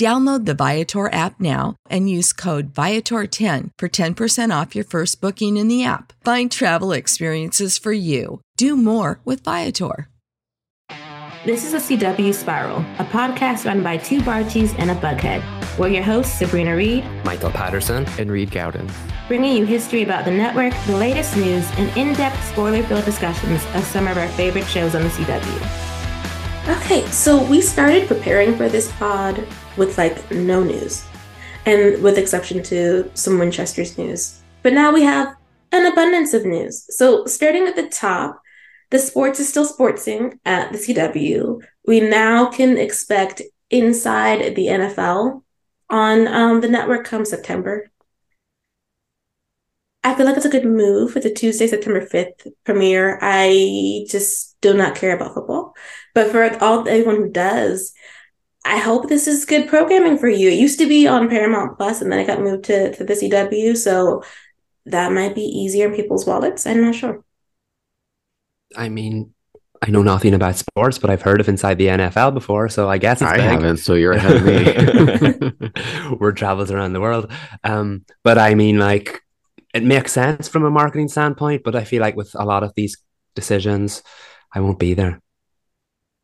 Download the Viator app now and use code Viator10 for 10% off your first booking in the app. Find travel experiences for you. Do more with Viator. This is a CW Spiral, a podcast run by two Barchies and a Bughead. We're your hosts, Sabrina Reed, Michael Patterson, and Reed Gaudens, bringing you history about the network, the latest news, and in depth spoiler filled discussions of some of our favorite shows on the CW. Okay, so we started preparing for this pod with like no news, and with exception to some Winchester's news. But now we have an abundance of news. So starting at the top, the sports is still sportsing at the CW. We now can expect inside the NFL on um, the network come September. I feel like it's a good move for the Tuesday, September 5th premiere. I just do not care about football. But for all everyone who does, I hope this is good programming for you. It used to be on Paramount Plus and then it got moved to, to the CW. So that might be easier in people's wallets. I'm not sure. I mean, I know nothing about sports, but I've heard of Inside the NFL before, so I guess I big. haven't. So you're ahead of me. Word travels around the world, um, but I mean, like, it makes sense from a marketing standpoint. But I feel like with a lot of these decisions, I won't be there.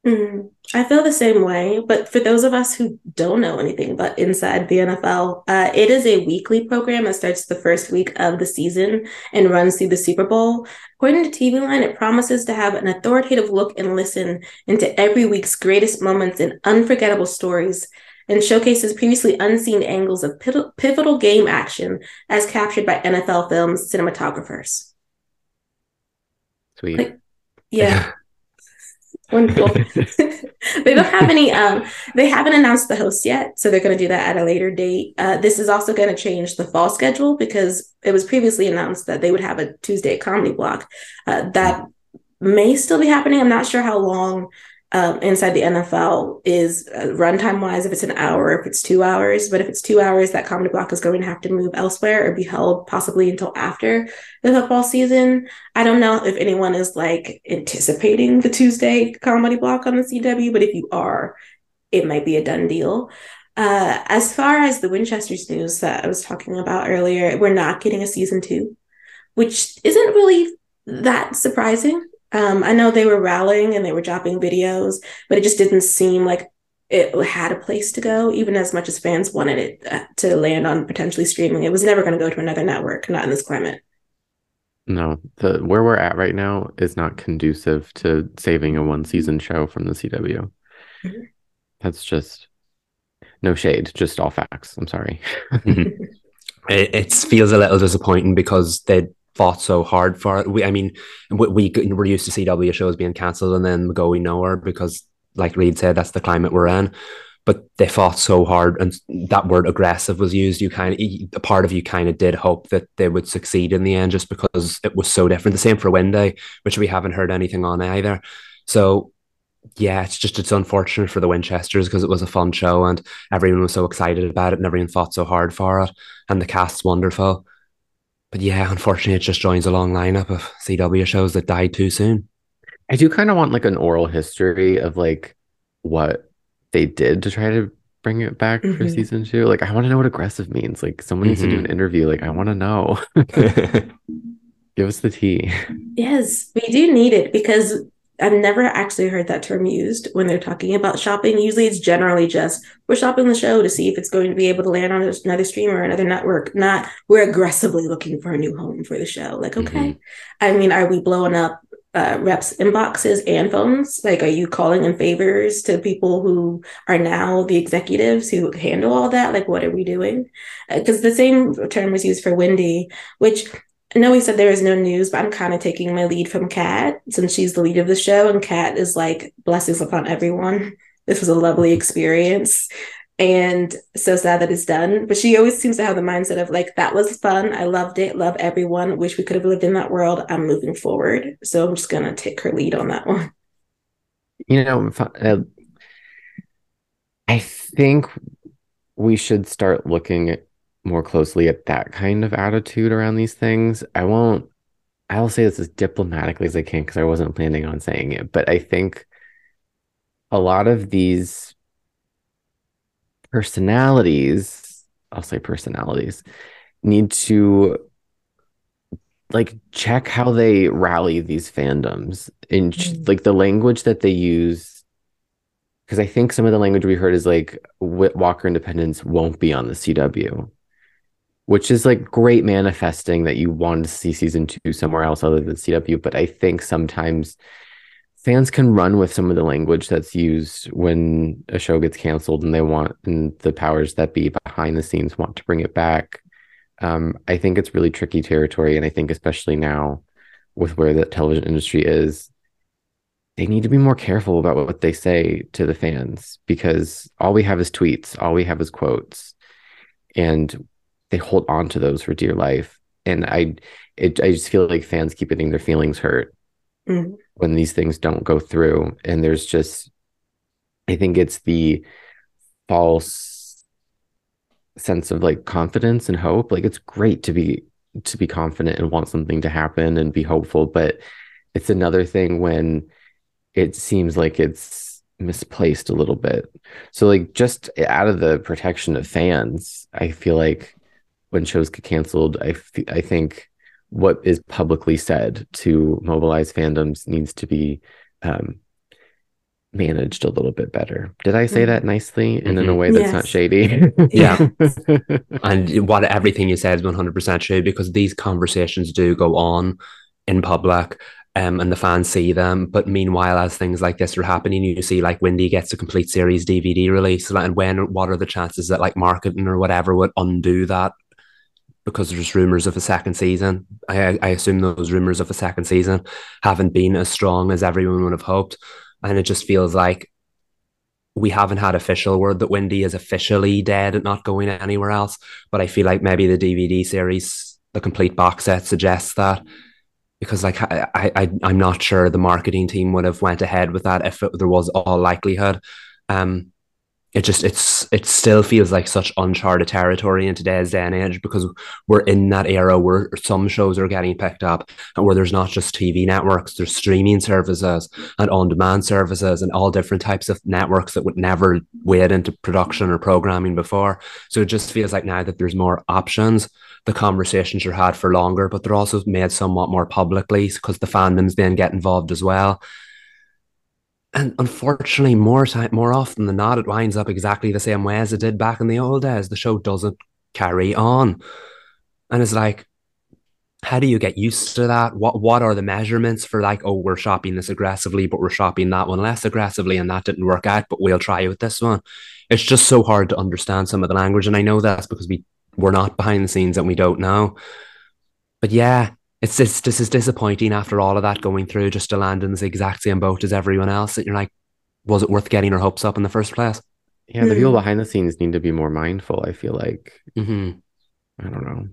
Mm, I feel the same way. But for those of us who don't know anything about Inside the NFL, uh, it is a weekly program that starts the first week of the season and runs through the Super Bowl. According to TV Line, it promises to have an authoritative look and listen into every week's greatest moments and unforgettable stories and showcases previously unseen angles of pivotal game action as captured by NFL Films cinematographers. Sweet. Like, yeah. Wonderful. they don't have any. Um, they haven't announced the host yet, so they're going to do that at a later date. Uh, this is also going to change the fall schedule because it was previously announced that they would have a Tuesday comedy block. Uh, that may still be happening. I'm not sure how long um, inside the NFL is uh, runtime wise, if it's an hour, if it's two hours. But if it's two hours, that comedy block is going to have to move elsewhere or be held possibly until after the football season. I don't know if anyone is like anticipating the Tuesday comedy block on the CW, but if you are, it might be a done deal. Uh, as far as the Winchester's news that I was talking about earlier, we're not getting a season two, which isn't really that surprising. Um, I know they were rallying and they were dropping videos, but it just didn't seem like it had a place to go, even as much as fans wanted it uh, to land on potentially streaming. It was never going to go to another network, not in this climate. No, the where we're at right now is not conducive to saving a one season show from the CW. Mm-hmm. That's just no shade, just all facts. I'm sorry. mm-hmm. it, it feels a little disappointing because they fought so hard for it. We, I mean, we, we we're used to CW shows being cancelled and then going nowhere because, like Reed said, that's the climate we're in. But they fought so hard, and that word aggressive was used. You kind of, a part of you kind of did hope that they would succeed in the end, just because it was so different. The same for Indy, which we haven't heard anything on either. So yeah, it's just it's unfortunate for the Winchesters because it was a fun show and everyone was so excited about it and everyone fought so hard for it and the cast's wonderful. But yeah, unfortunately, it just joins a long lineup of CW shows that died too soon. I do kind of want like an oral history of like what they did to try to bring it back for Mhm. season two? Like, I want to know what aggressive means. Like, someone needs to do an interview. Like, I want to know. Give us the tea. Yes, we do need it because I've never actually heard that term used when they're talking about shopping. Usually it's generally just we're shopping the show to see if it's going to be able to land on another stream or another network, not we're aggressively looking for a new home for the show. Like, okay. I mean, are we blowing up uh, reps' inboxes and phones? Like, are you calling in favors to people who are now the executives who handle all that? Like, what are we doing? Because the same term was used for Indy, which I know we said there is no news, but I'm kind of taking my lead from Kat since she's the lead of the show, and Kat is like blessings upon everyone. This was a lovely experience, and so sad that it's done. But she always seems to have the mindset of like that was fun. I loved it. Love everyone. Wish we could have lived in that world. I'm moving forward, so I'm just gonna take her lead on that one. You know, I- uh, I think we should start looking more closely at that kind of attitude around these things. I won't, I'll say this as diplomatically as I can because I wasn't planning on saying it, but I think a lot of these personalities, I'll say personalities, need to like check how they rally these fandoms and ch- Mm. like the language that they use because I think some of the language we heard is like Walker Independence won't be on the CW, which is like great manifesting that you wanted to see season two somewhere else other than CW. But I think sometimes fans can run with some of the language that's used when a show gets canceled and they want and the powers that be behind the scenes want to bring it back. Um, I think it's really tricky territory, and I think especially now with where the television industry is, they need to be more careful about what they say to the fans because all we have is tweets, all we have is quotes, and they hold on to those for dear life. And I, it, I just feel like fans keep getting their feelings hurt Mm. when these things don't go through. And there's just, I think it's the false sense of like confidence and hope. Like it's great to be to be confident and want something to happen and be hopeful, but it's another thing when it seems like it's misplaced a little bit. So like just out of the protection of fans, I feel like when shows get canceled, I f- I think what is publicly said to mobilize fandoms needs to be um, managed a little bit better. Did I say Mhm. that nicely and in a Mhm. way that's not shady? Yeah. and what everything you said is 100% true because these conversations do go on in public um, and the fans see them but meanwhile as things like this are happening you see like Indy gets a complete series DVD release and when what are the chances that like marketing or whatever would undo that because there's rumors of a second season I, I assume those rumors of a second season haven't been as strong as everyone would have hoped and it just feels like we haven't had official word that Indy is officially dead and not going anywhere else. But I feel like maybe the DVD series, the complete box set, suggests that because like I, I I'm not sure the marketing team would have went ahead with that if it, there was all likelihood. Um, it just it's it still feels like such uncharted territory in today's day and age because we're in that era where some shows are getting picked up and where there's not just TV networks, there's streaming services and on-demand services and all different types of networks that would never wade into production or programming before. So it just feels like now that there's more options, the conversations are had for longer, but they're also made somewhat more publicly because the fandoms then get involved as well. And unfortunately, more time, more often than not, it winds up exactly the same way as it did back in the old days. The show doesn't carry on, and it's like, how do you get used to that? What what are the measurements for like, oh, we're shopping this aggressively, but we're shopping that one less aggressively, and that didn't work out, but we'll try with this one. It's just so hard to understand some of the language, and I know that's because we we're not behind the scenes and we don't know. But yeah, it's just this is disappointing after all of that going through, just to land in the exact same boat as everyone else. That you're like, was it worth getting our hopes up in the first place? yeah, the people Hmm. behind the scenes need to be more mindful. I feel like hmm I don't know.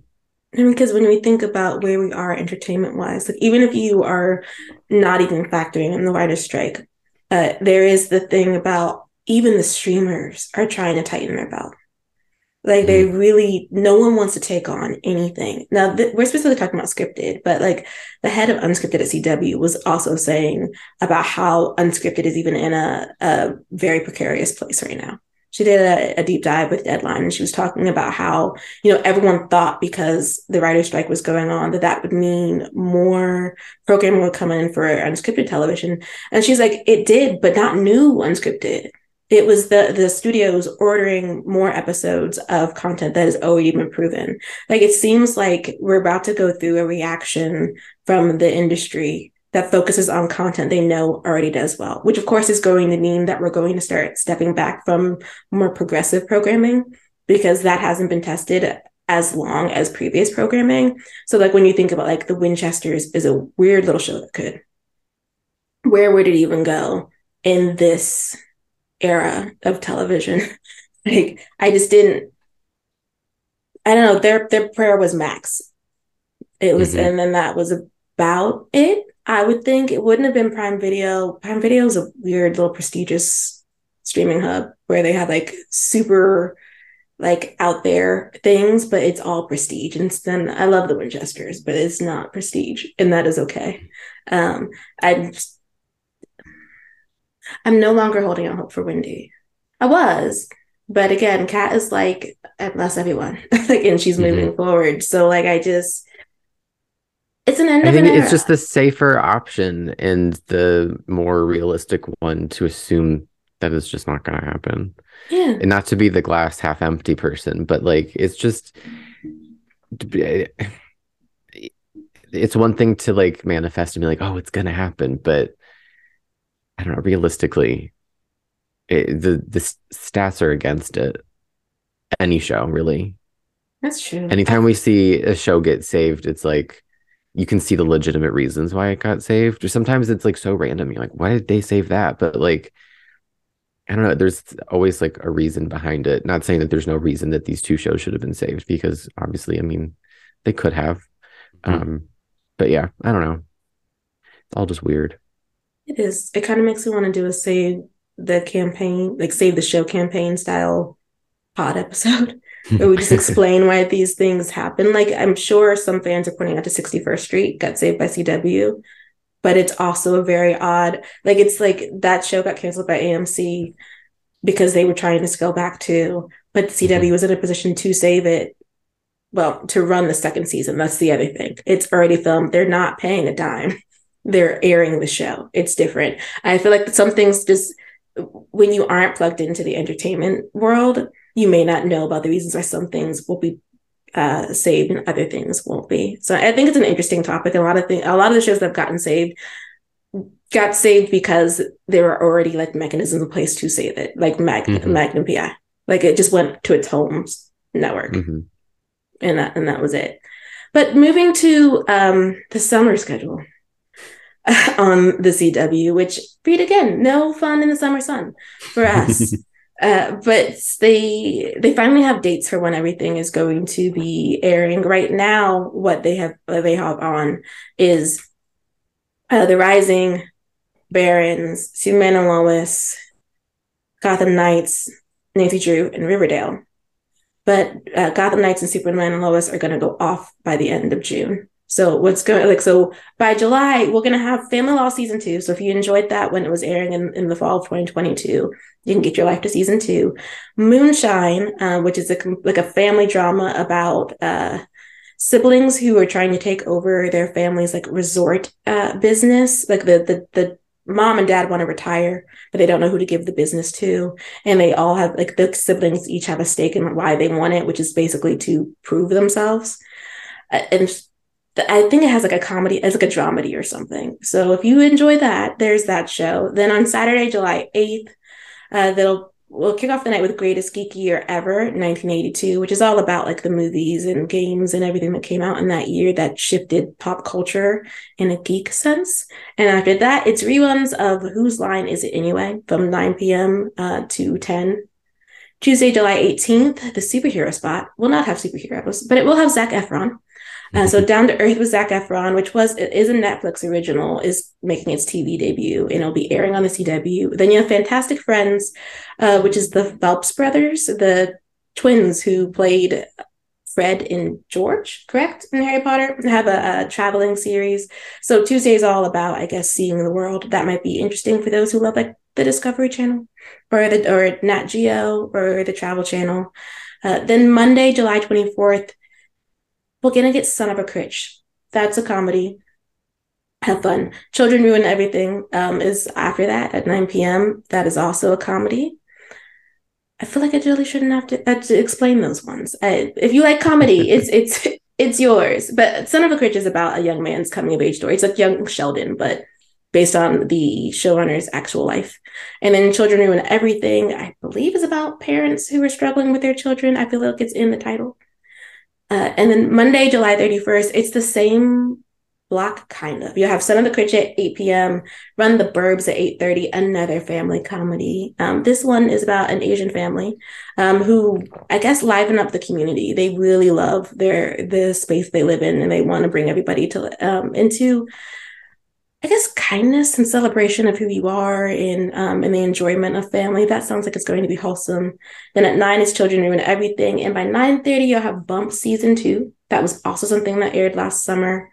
And because when we think about where we are entertainment wise, like even if you are not even factoring in the writer's strike, uh, there is the thing about even the streamers are trying to tighten their belt. Like they mm-hmm. really, no one wants to take on anything. Now th- we're specifically talking about scripted, but like the head of unscripted at CW was also saying about how unscripted is even in a, a very precarious place right now. she did a, a, deep dive with Deadline, and she was talking about how you know everyone thought because the writer's strike was going on that that would mean more programming would come in for unscripted television, and she's like, it did, but not new unscripted. It was the the studios ordering more episodes of content that has already been proven. Like it seems like we're about to go through a reaction from the industry that focuses on content they know already does well, which of course is going to mean that we're going to start stepping back from more progressive programming because that hasn't been tested as long as previous programming. So like when you think about like the Winchesters is a weird little show that could where would it even go in this era of television? like I just didn't I don't know, their their prayer was max. It was mm-hmm. and then that was about it. I would think it wouldn't have been Prime Video. Prime Video is a weird little prestigious streaming hub where they have like super like out there things, but it's all prestige. And then I love the Winchesters, but it's not prestige, and that is okay. Um, I'm I'm no longer holding out hope for Indy. I was, but again, Kat is like less everyone, like, and she's moving mm-hmm. forward. So like, I just it's an end I think it's just the safer option and the more realistic one to assume that it's just not going to happen. Yeah. And not to be the glass half empty person, but like it's just it's one thing to like manifest and be like, "Oh, it's going to happen," but I don't know, realistically it, the the stats are against it. Any show, really. That's true. Anytime we see a show get saved, it's like you can see the legitimate reasons why it got saved. Or sometimes it's like so random. You're like, why did they save that? But like, I don't know. There's always like a reason behind it. Not saying that there's no reason that these two shows should have been saved because obviously, I mean, they could have. Mm-hmm. Um, but yeah, I don't know. It's all just weird. It is. It kind of makes me want to do a save the campaign, like save the show campaign style pod episode where we just explain why these things happen. Like I'm sure some fans are pointing out to 61st Street got saved by CW, but it's also a very odd. Like it's like that show got canceled by AMC because they were trying to scale back too, but CW mm-hmm. was in a position to save it. Well, to run the second season. That's the other thing. It's already filmed. They're not paying a dime. They're airing the show. It's different. I feel like some things just when you aren't plugged into the entertainment world, you may not know about the reasons why some things will be uh, saved and other things won't be. So I think it's an interesting topic. A lot of things, a lot of the shows that have gotten saved got saved because there were already like mechanisms in place to save it, like Mag- mm-hmm. Magnum PI. Like it just went to its home network, mm-hmm. and that and that was it. But moving to um, the summer schedule on the CW, which read again, no fun in the summer sun for us. Uh, but they they finally have dates for when everything is going to be airing. Right now, what they have uh, they have on is uh, the Rising, Barons, Superman and Lois, Gotham Knights, Nancy Drew, and Riverdale. But uh, Gotham Knights and Superman and Lois are going to go off by the end of June. So what's going like so by July we're gonna have Family Law season two. So if you enjoyed that when it was airing in, in the fall of 2022, you can get your life to season two. Moonshine, uh, which is a, like a family drama about uh, siblings who are trying to take over their family's like resort uh, business. Like the the the mom and dad want to retire, but they don't know who to give the business to, and they all have like the siblings each have a stake in why they want it, which is basically to prove themselves. Uh, and I think it has like a comedy, it's like a dramedy or something. So if you enjoy that, there's that show. Then on Saturday, July 8th, uh, they'll we'll kick off the night with Greatest Geek Year Ever, 1982, which is all about like the movies and games and everything that came out in that year that shifted pop culture in a geek sense. And after that, it's reruns of Whose Line Is It Anyway from 9 p.m. Uh, to 10. Tuesday, July 18th, the superhero spot will not have superheroes, but it will have Zac Efron. Uh, so Down to Earth with Zac Efron, which was it is a Netflix original, is making its TV debut and it'll be airing on the CW. Then you have Fantastic Friends, uh, which is the Phelps brothers, the twins who played Fred and George, correct? In Harry Potter, have a, a, traveling series. So Tuesday is all about, I guess, seeing the world. That might be interesting for those who love like the Discovery Channel or the or Nat Geo or the Travel Channel. Uh, then Monday, July 24th, we're gonna get Son of a Critch. That's a comedy. Have fun. Children Ruin Everything um, is after that at 9 p.m. That is also a comedy. I feel like I really shouldn't have to, have to explain those ones. I, if you like comedy, it's it's it's yours. But Son of a Critch is about a young man's coming of age story. It's like young Sheldon, but based on the showrunner's actual life. And then Children Ruin Everything, I believe, is about parents who are struggling with their children. I feel like it's in the title. Uh, and then Monday, July 31st, it's the same block, kind of. You have Son of the Critch at 8 p.m., Run the Burbs at 8.30, another family comedy. Um, this one is about an Asian family um, who, I guess, liven up the community. They really love their the space they live in, and they want to bring everybody to um, into I guess kindness and celebration of who you are and um, and the enjoyment of family. That sounds like it's going to be wholesome. Then at nine is Children Ruin Everything, and by nine thirty you'll have Bump season two. That was also something that aired last summer.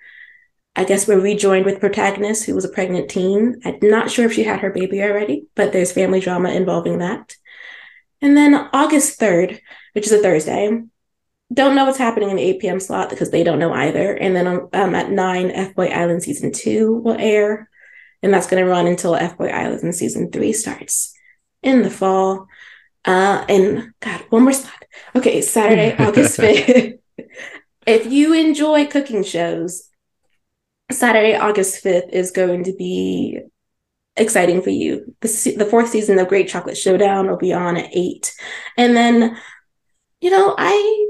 I guess we're rejoined with protagonist who was a pregnant teen. I'm not sure if she had her baby already, but there's family drama involving that. And then August third, which is a Thursday, don't know what's happening in the 8 p.m. slot because they don't know either. And then um, at 9, F Boy Island season two will air. And that's going to run until F Boy Island season three starts in the fall. Uh, and God, one more slot. Okay, Saturday, August 5th. if you enjoy cooking shows, Saturday, August 5th is going to be exciting for you. The, the fourth season of Great Chocolate Showdown will be on at 8. And then, you know, I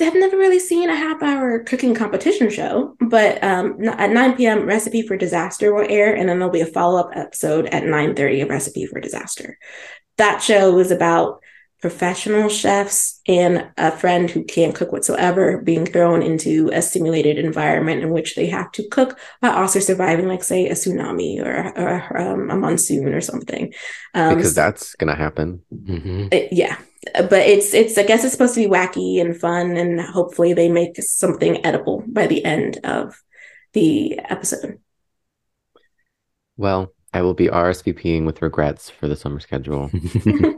have never really seen a half hour cooking competition show, but um, at 9 p.m., Recipe for Disaster will air, and then there'll be a follow up episode at 9:30 of Recipe for Disaster. That show is about professional chefs and a friend who can't cook whatsoever being thrown into a simulated environment in which they have to cook while also surviving, like say a tsunami or, or um, a monsoon or something. Um, because that's gonna happen. Mm-hmm. It, yeah, but it's it's I guess it's supposed to be wacky and fun, and hopefully they make something edible by the end of the episode. Well, I will be RSVPing with regrets for the summer schedule.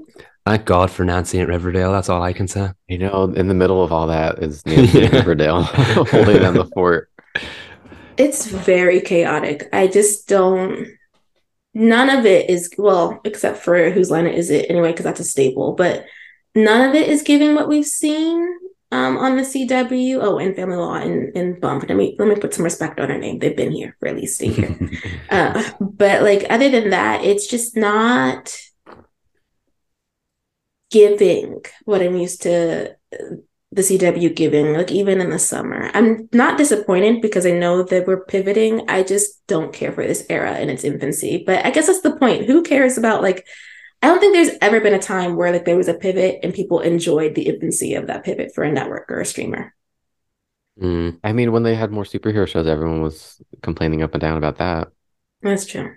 Thank God for Nancy at Riverdale. That's all I can say. You know, in the middle of all that is Nancy at Riverdale holding down the fort. It's very chaotic. I just don't. None of it is well, except for whose line is it anyway? Because that's a staple. But none of it is giving what we've seen um, on the CW. Oh, and Family Law and, and Bump. Let me let me put some respect on her name. They've been here for at least a year. uh, but like other than that, it's just not giving what I'm used to the CW giving, like even in the summer. I'm not disappointed because I know that we're pivoting. I just don't care for this era in its infancy. But I guess that's the point. Who cares about like I don't think there's ever been a time where like there was a pivot and people enjoyed the infancy of that pivot for a network or a streamer. Mm. I mean, when they had more superhero shows, everyone was complaining up and down about that. That's true.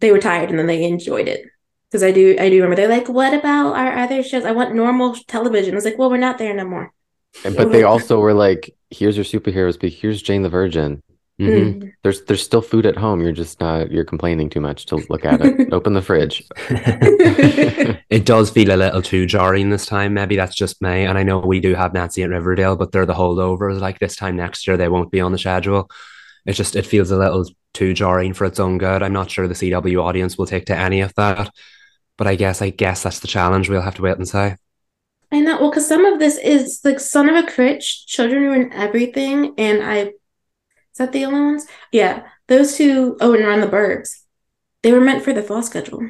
They were tired and then they enjoyed it. Because I do, I do remember they're like, "What about our other shows? I want normal television." I was like, "Well, we're not there no more." But they also were like, "Here's your superheroes, but here's Jane the Virgin." Mm-hmm. Mm. There's there's still food at home. You're just not you're complaining too much to look at it. Open the fridge. it does feel a little too jarring this time. Maybe that's just me. And I know we do have Nancy at Riverdale, but they're the holdovers. Like this time next year, they won't be on the schedule. It just it feels a little too jarring for its own good. I'm not sure the CW audience will take to any of that. But I guess I guess that's the challenge. We'll have to wait and see. I know. Well, because some of this is like Son of a Critch, Children Ruin Everything, and I is that the only ones? Yeah, those two. Oh, and Run the Burbs. They were meant for the fall schedule.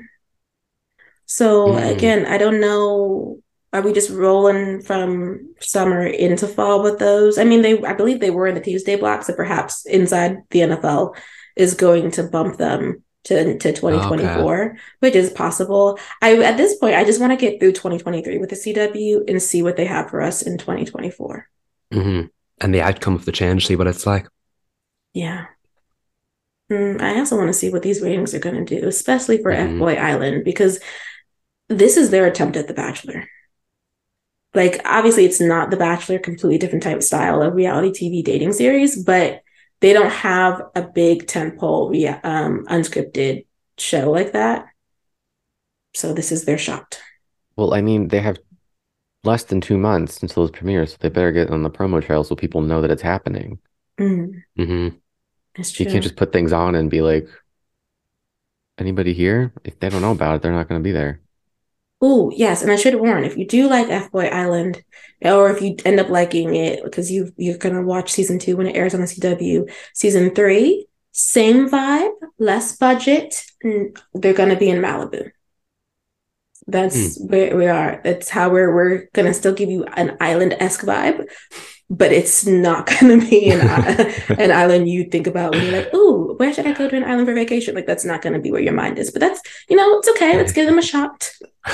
So mm. again, I don't know. Are we just rolling from summer into fall with those? I mean, they. I believe they were in the Tuesday blocks, so perhaps inside the NFL is going to bump them to, to 2024, okay. which is possible. I at this point, I just want to get through 2023 with the CW and see what they have for us in 2024. Mm-hmm. And the outcome of the change, see what it's like. Yeah. Mm, I also want to see what these ratings are going to do, especially for mm-hmm. F Boy Island, because this is their attempt at The Bachelor. Like, obviously, it's not The Bachelor, completely different type of style of reality TV dating series, but they don't have a big tentpole, um, unscripted show like that. So this is their shot. Well, I mean, they have less than two months until it premieres, so they better get on the promo trail so people know that it's happening. Mm, Mm-hmm. That's true. You can't just put things on and be like, anybody here? If they don't know about it, they're not going to be there. Oh, yes, and I should warn if you do like F Boy Island, or if you end up liking it because you you're gonna watch season two when it airs on the CW. Season three, same vibe, less budget. They're gonna be in Malibu. That's hmm. where we are. That's how we're we're gonna still give you an island esque vibe, but it's not gonna be an an island you think about when you're like, oh, where should I go to an island for vacation?" Like that's not gonna be where your mind is. But that's you know, it's okay. Let's give them a shot.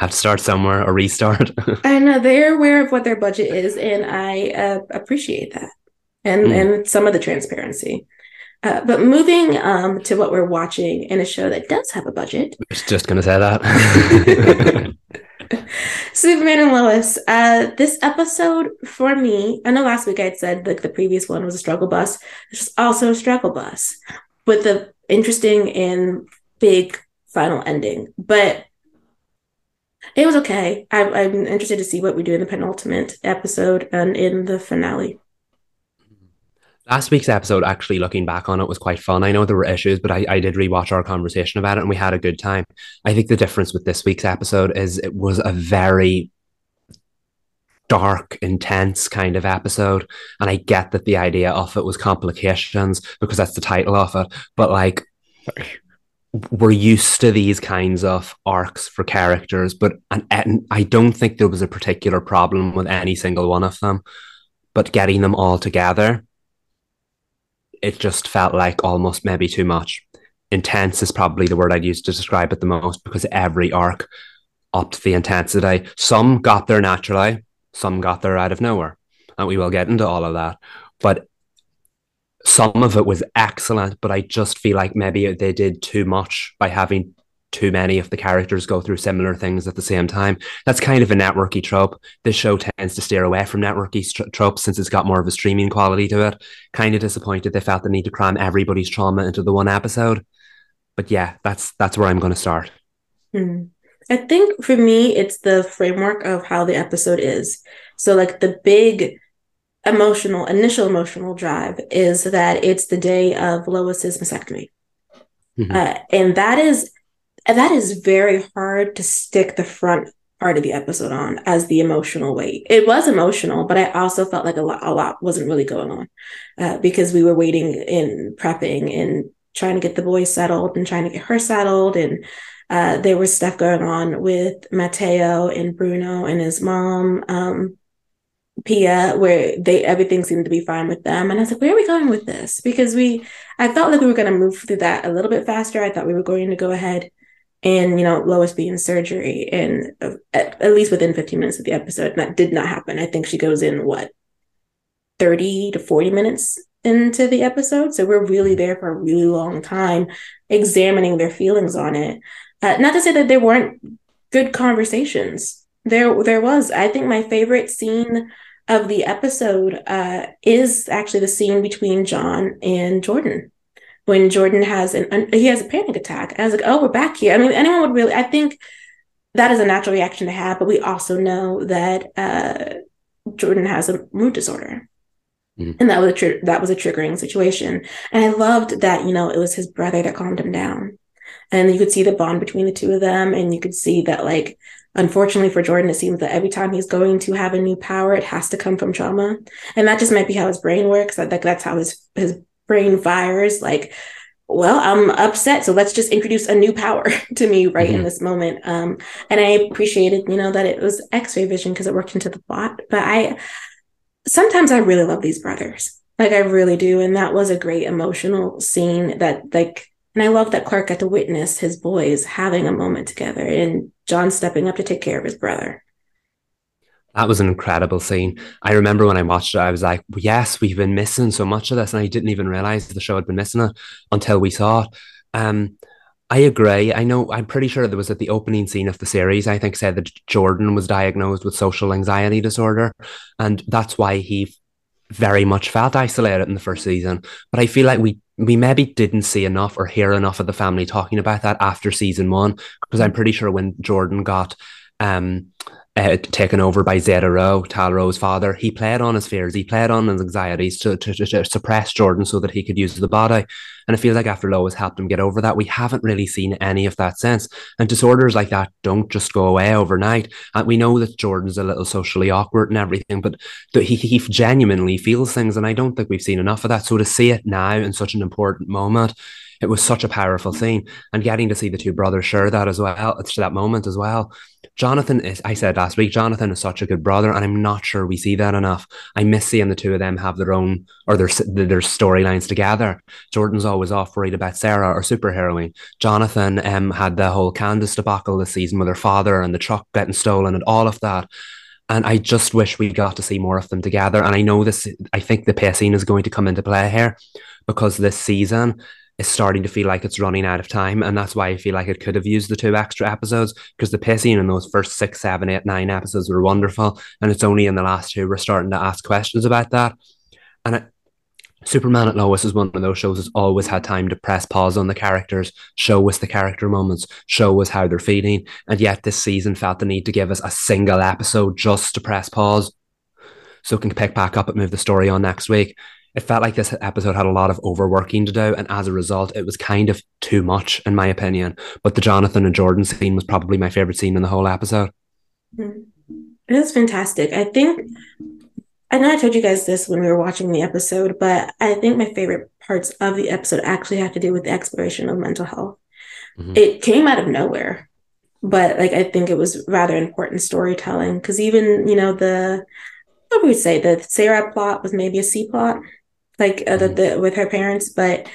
Have to start somewhere or restart. And they're aware of what their budget is, and I uh, appreciate that, and Mm. and some of the transparency. Uh, but moving um, to what we're watching in a show that does have a budget, was just gonna say that. Superman and Lois. Uh, this episode for me, I know last week I'd said like the previous one was a struggle bus. Is also a struggle bus with the interesting and big final ending, but. It was okay. I, I'm interested to see what we do in the penultimate episode and in the finale. Last week's episode, actually looking back on it, was quite fun. I know there were issues, but I, I did rewatch our conversation about it and we had a good time. I think the difference with this week's episode is it was a very dark, intense kind of episode. And I get that the idea of it was complications because that's the title of it. But like, we're used to these kinds of arcs for characters, but and, and I don't think there was a particular problem with any single one of them. But getting them all together, it just felt like almost maybe too much. Intense is probably the word I'd use to describe it the most because every arc upped the intensity. Some got there naturally, some got there out of nowhere. And we will get into all of that. But some of it was excellent, but I just feel like maybe they did too much by having too many of the characters go through similar things at the same time. That's kind of a networky trope. This show tends to steer away from networky st- tropes since it's got more of a streaming quality to it. Kind of disappointed they felt the need to cram everybody's trauma into the one episode. But yeah, that's that's where I'm going to start. Hmm. I think for me, it's the framework of how the episode is. So, like the big emotional, initial emotional drive is that it's the day of Lois's mastectomy, Mhm. uh, and that is that is very hard to stick the front part of the episode on as the emotional weight. It was emotional, but I also felt like a lot, a lot wasn't really going on uh, because we were waiting in prepping and trying to get the boys settled and trying to get her settled and uh, there was stuff going on with Matteo and Bruno and his mom, um, Peia, where they everything seemed to be fine with them. And I was like, where are we going with this? Because we, I felt like we were going to move through that a little bit faster. I thought we were going to go ahead and you know Lois be in surgery and uh, at, at least within 15 minutes of the episode. And that did not happen. I think she goes in what 30 to 40 minutes into the episode. So we're really there for a really long time examining their feelings on it. Uh, not to say that there weren't good conversations. There, there was. I think my favorite scene of the episode uh, is actually the scene between John and Jordan. When Jordan has an, he has a panic attack. I was like, oh, we're back here. I mean, anyone would really. I think that is a natural reaction to have, but we also know that uh, Jordan has a mood disorder. Mhm. And that was a tr- that was a triggering situation, and I loved that you know it was his brother that calmed him down, and you could see the bond between the two of them, and you could see that like unfortunately for Jordan, it seems that every time he's going to have a new power, it has to come from trauma, and that just might be how his brain works. That like that's how his his brain fires. Like, well, I'm upset, so let's just introduce a new power to me right in Mhm. this moment. Um, and I appreciated you know that it was X-ray vision because it worked into the plot, but I sometimes I really love these brothers. Like I really do. And that was a great emotional scene that like and I love that Clark got to witness his boys having a moment together and John stepping up to take care of his brother. That was an incredible scene. I remember when I watched it, I was like, yes, we've been missing so much of this. And I didn't even realize the show had been missing it until we saw it. Um, I agree. I know, I'm pretty sure there was at the opening scene of the series, I think said that Jordan was diagnosed with social anxiety disorder. And that's why he very much felt isolated in the first season. But I feel like we we maybe didn't see enough or hear enough of the family talking about that after season one because I'm pretty sure when Jordan got um uh, taken over by Zeta-Rho, Tal Rowe's father. He played on his fears, he played on his anxieties to, to, to, suppress Jordan so that he could use the body. And it feels like after Lois helped him get over that, we haven't really seen any of that since. And disorders like that don't just go away overnight. And we know that Jordan's a little socially awkward and everything, but he, he genuinely feels things. And I don't think we've seen enough of that. So to see it now in such an important moment, it was such a powerful scene. And getting to see the two brothers share that as well to that moment as well. Jonathan is i said last week jonathan is such a good brother and i'm not sure we see that enough. I miss seeing the two of them have their own or their their storylines together. Jordan's always off worried about sarah or superheroine. Jonathan um, had the whole Candice debacle this season with her father and the truck getting stolen and all of that. And I just wish we got to see more of them together. And I know this, I think the pacing is going to come into play here because this season is starting to feel like it's running out of time. And that's why I feel like it could have used the two extra episodes because the pacing in those first six, seven, eight, nine episodes were wonderful. And it's only in the last two we're starting to ask questions about that. And it, Superman at Lois is one of those shows that's always had time to press pause on the characters, show us the character moments, show us how they're feeling. And yet this season felt the need to give us a single episode just to press pause so can pick back up and move the story on next week it felt like this episode had a lot of overworking to do, and as a result, it was kind of too much, in my opinion. But the Jonathan and Jordan scene was probably my favorite scene in the whole episode. Mm-hmm. It was fantastic. I think I know I told you guys this when we were watching the episode, but I think my favorite parts of the episode actually have to do with the exploration of mental health. Mm-hmm. It came out of nowhere, but like I think it was rather important storytelling because even you know the I would we say the Sarah plot was maybe a C plot, like uh, the, mm-hmm. the, with her parents, but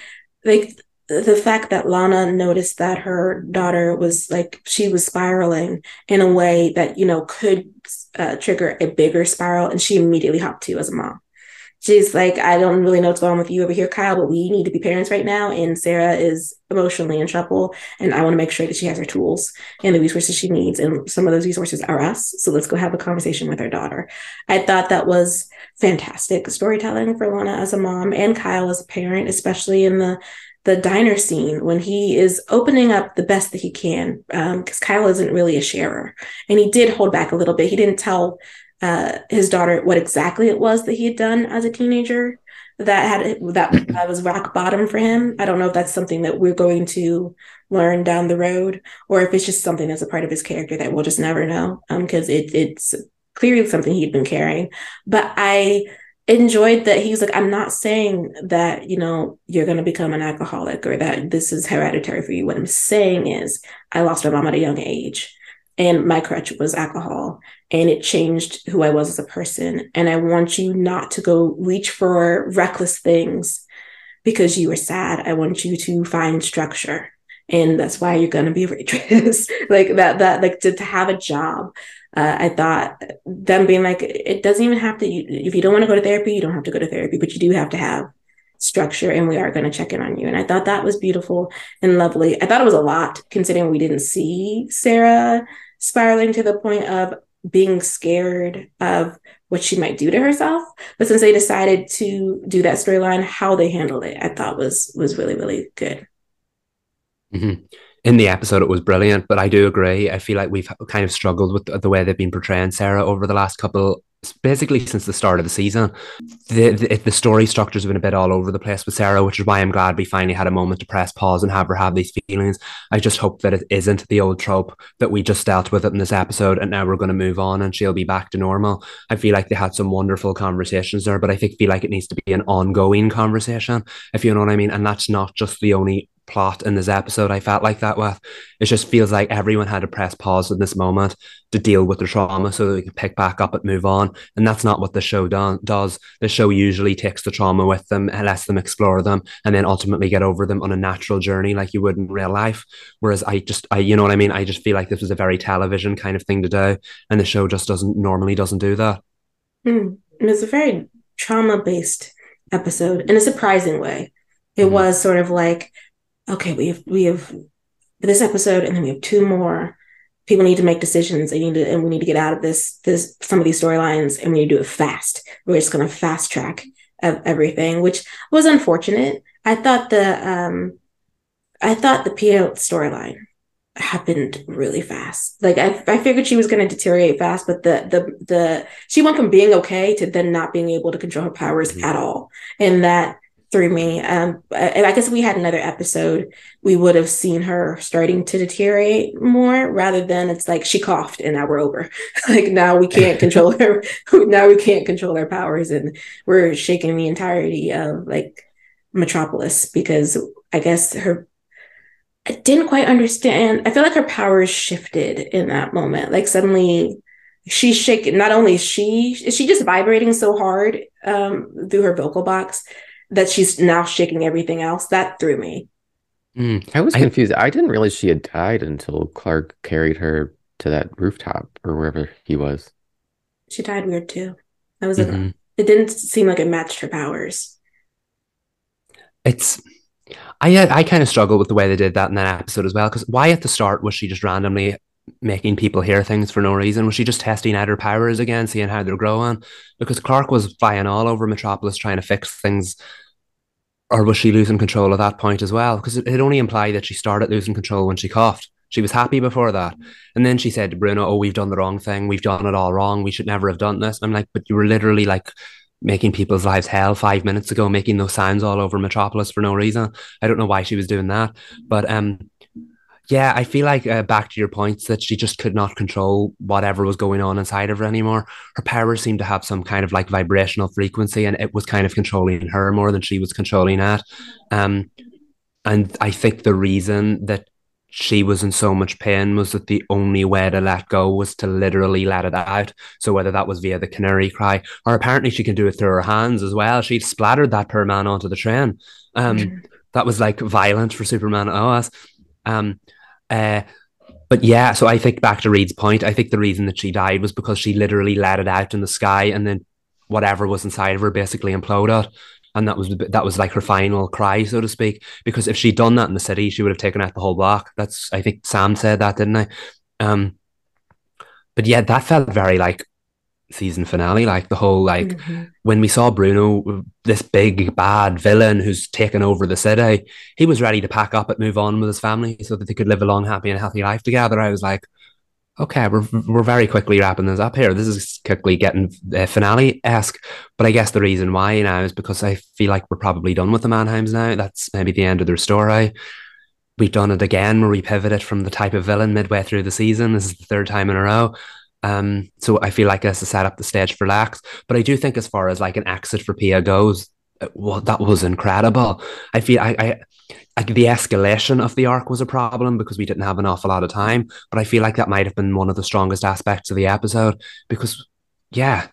like the fact that Lana noticed that her daughter was like she was spiraling in a way that you know could uh, trigger a bigger spiral, and she immediately hopped to you as a mom she's like, I don't really know what's going on with you over here, Kyle, but we need to be parents right now. And Sarah is emotionally in trouble. And I want to make sure that she has her tools and the resources she needs. And some of those resources are us. So let's go have a conversation with her daughter. I thought that was fantastic storytelling for Lana as a mom and Kyle as a parent, especially in the the diner scene when he is opening up the best that he can because um, Kyle isn't really a sharer and he did hold back a little bit. He didn't tell uh, his daughter what exactly it was that he had done as a teenager that had that, that was rock bottom for him. I don't know if that's something that we're going to learn down the road, or if it's just something that's a part of his character that we'll just never know. Um, because it it's clearly something he'd been carrying. But I enjoyed that he's like, I'm not saying that, you know, you're going to become an alcoholic or that this is hereditary for you. What I'm saying is, I lost my mom at a young age and my crutch was alcohol and it changed who I was as a person. And I want you not to go reach for reckless things because you were sad. I want you to find structure. And that's why you're gonna be a waitress. like that, that like to, to have a job. Uh, I thought them being like, it doesn't even have to, you, if you don't want to go to therapy, you don't have to go to therapy, but you do have to have structure and we are going to check in on you. And I thought that was beautiful and lovely. I thought it was a lot considering we didn't see Sarah spiraling to the point of being scared of what she might do to herself. But since they decided to do that storyline, how they handled it, I thought was was really really good. Mm-hmm. In the episode, it was brilliant, but I do agree. I feel like we've kind of struggled with the way they've been portraying Sarah over the last couple basically since the start of the season. The, the, the story structures have been a bit all over the place with Sarah, which is why I'm glad we finally had a moment to press pause and have her have these feelings. I just hope that it isn't the old trope that we just dealt with it in this episode and now we're going to move on and she'll be back to normal. I feel like they had some wonderful conversations there, but I think feel like it needs to be an ongoing conversation, if you know what I mean. And that's not just the only plot in this episode I felt like that with. It just feels like everyone had to press pause in this moment to deal with the trauma so that they can pick back up and move on. And that's not what the show do- does. The show usually takes the trauma with them and lets them explore them and then ultimately get over them on a natural journey like you would in real life. Whereas I just, I, you know what I mean? I just feel like this was a very television kind of thing to do. And the show just doesn't normally doesn't do that. Mm. It's a very trauma based episode in a surprising way. It mm. was sort of like, okay, we have we have this episode, and then we have two more. People need to make decisions. They need to, and we need to get out of this this some of these storylines, and we need to do it fast. We're just going to fast track everything, which was unfortunate. I thought the um, I thought the Peia storyline happened really fast. Like I, I figured she was going to deteriorate fast, but the the the she went from being okay to then not being able to control her powers mm-hmm. at all, and that threw me. Um, I, I guess we had another episode, we would have seen her starting to deteriorate more, rather than it's like she coughed and now we're over. like now we can't control her. now we can't control her powers, and we're shaking the entirety of like Metropolis because I guess her I didn't quite understand. I feel like her powers shifted in that moment. Like suddenly she's shaking. Not only is she is she just vibrating so hard um, through her vocal box that she's now shaking everything else. That threw me. Mm, I was confused. I, I didn't realize she had died until Clark carried her to that rooftop or wherever he was. She died weird too. That was mm-hmm. a, it didn't seem like it matched her powers. It's I I kind of struggle with the way they did that in that episode as well. Because why at the start was she just randomly making people hear things for no reason? Was she just testing out her powers again, seeing how they're growing? Because Clark was flying all over Metropolis trying to fix things. Or was she losing control at that point as well? Because it, it only implied that she started losing control when she coughed. She was happy before that. And then she said to Bruno, Oh, we've done the wrong thing. We've done it all wrong. We should never have done this. I'm like, But you were literally like making people's lives hell five minutes ago, making those sounds all over Metropolis for no reason. I don't know why she was doing that, but um, yeah, I feel like uh, back to your points that she just could not control whatever was going on inside of her anymore. Her powers seemed to have some kind of like vibrational frequency, and it was kind of controlling her more than she was controlling that. Um, and I think the reason that she was in so much pain was that the only way to let go was to literally let it out. So whether that was via the canary cry, or apparently she can do it through her hands as well. She splattered that poor man onto the train. Um, mm. that was like violent for Superman OS. Um, uh, but yeah, so I think back to Reed's point, I think the reason that she died was because she literally let it out in the sky, and then whatever was inside of her basically imploded and that was that was like her final cry, so to speak. Because if she'd done that in the city, she would have taken out the whole block. That's I think Sam said that, didn't I? Um, but yeah, that felt very like season finale, like the whole like mm-hmm. when we saw Bruno, this big bad villain who's taken over the city, he was ready to pack up and move on with his family so that they could live a long, happy, and healthy life together. I was like, okay, we're we're very quickly wrapping this up here. This is quickly getting uh, finale esque. But I guess the reason why now is because I feel like we're probably done with the Mannheims now. That's maybe the end of their story. We've done it again where we pivoted from the type of villain midway through the season. This is the third time in a row. Um, so I feel like this has set up the stage for Lex. But I do think as far as like an exit for Peia goes, uh, well, that was incredible. I feel I, I like the escalation of the arc was a problem because we didn't have an awful lot of time. But I feel like that might have been one of the strongest aspects of the episode because, yeah,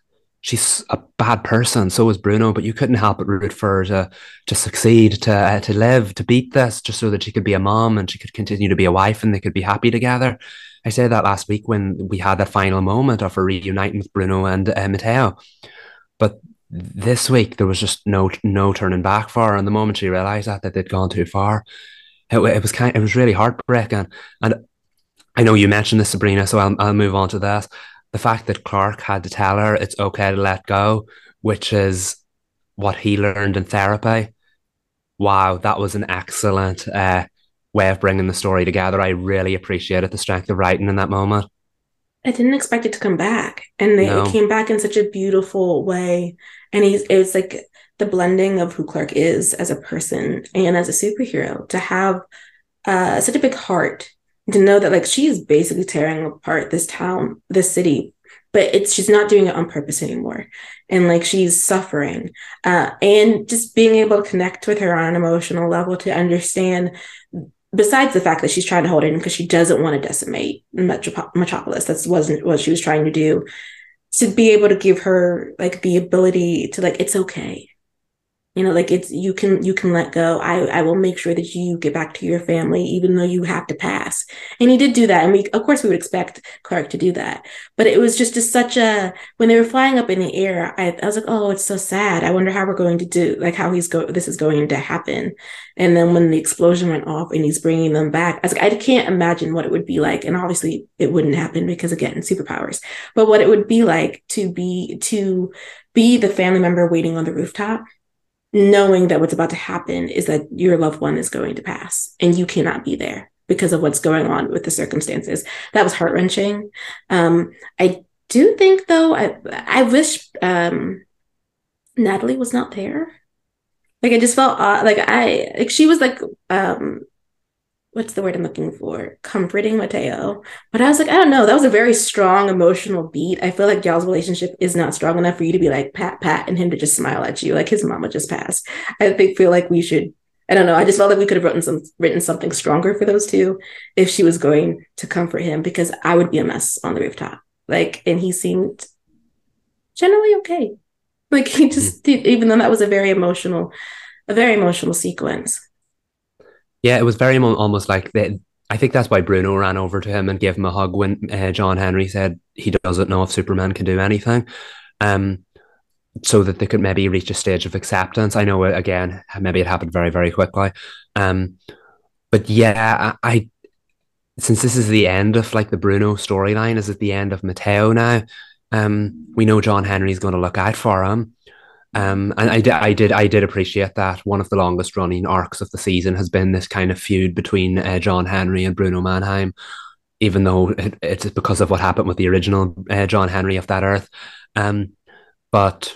she's a bad person. So is Bruno, but you couldn't help but root for her to to succeed, to uh, to live, to beat this, just so that she could be a mom and she could continue to be a wife and they could be happy together. I said that last week when we had that final moment of her reuniting with Bruno and uh, Mateo. But this week there was just no no turning back for her. And the moment she realized that that they'd gone too far, it, it was kind it was really heartbreaking. And I know you mentioned this, Sabrina, so I'll I'll move on to that. The fact that Clark had to tell her it's okay to let go, which is what he learned in therapy. Wow, that was an excellent uh, way of bringing the story together. I really appreciated the strength of writing in that moment. I didn't expect it to come back, and they, no. it came back in such a beautiful way. And he's it's like the blending of who Clark is as a person and as a superhero to have uh, such a big heart to know that like she is basically tearing apart this town, this city, but it's she's not doing it on purpose anymore, and like she's suffering, uh, and just being able to connect with her on an emotional level to understand besides the fact that she's trying to hold in because she doesn't want to decimate Metrop- Metropolis, that's wasn't what she was trying to do. To be able to give her like the ability to like, it's okay you know like it's you can you can let go. I i will make sure that you get back to your family even though you have to pass. And he did do that and we of course we would expect clark to do that. But it was just just such a when they were flying up in the air i, I was like oh it's so sad. I wonder how we're going to do like how he's go this is going to happen. And then when the explosion went off and he's bringing them back i was like i can't imagine what it would be like. And obviously it wouldn't happen because again superpowers. But what it would be like to be to be the family member waiting on the rooftop knowing that what's about to happen is that your loved one is going to pass and you cannot be there because of what's going on with the circumstances. That was heart wrenching. Um, I do think though, I I wish um, Natalie was not there. Like I just felt odd. Like I like she was like um what's the word I'm looking for? Comforting Mateo. But I was like, I don't know. That was a very strong emotional beat. I feel like y'all's relationship is not strong enough for you to be like pat pat and him to just smile at you like his mama just passed. I think feel like we should. I don't know. I just felt like we could have written some written something stronger for those two if she was going to comfort him because I would be a mess on the rooftop. Like, and he seemed generally okay. Like he just, even though that was a very emotional, a very emotional sequence. Yeah, it was very almost like that. I think that's why Bruno ran over to him and gave him a hug when uh, John Henry said he doesn't know if Superman can do anything. Um, so that they could maybe reach a stage of acceptance. I know again, maybe it happened very, very quickly. Um, but yeah, I, I since this is the end of like the Bruno storyline, is it the end of Mateo now? Um, we know John Henry's going to look out for him. Um, and I did, I did, I did appreciate that. One of the longest running arcs of the season has been this kind of feud between uh, John Henry and Bruno Mannheim, even though it, it's because of what happened with the original uh, John Henry of that Earth. Um, but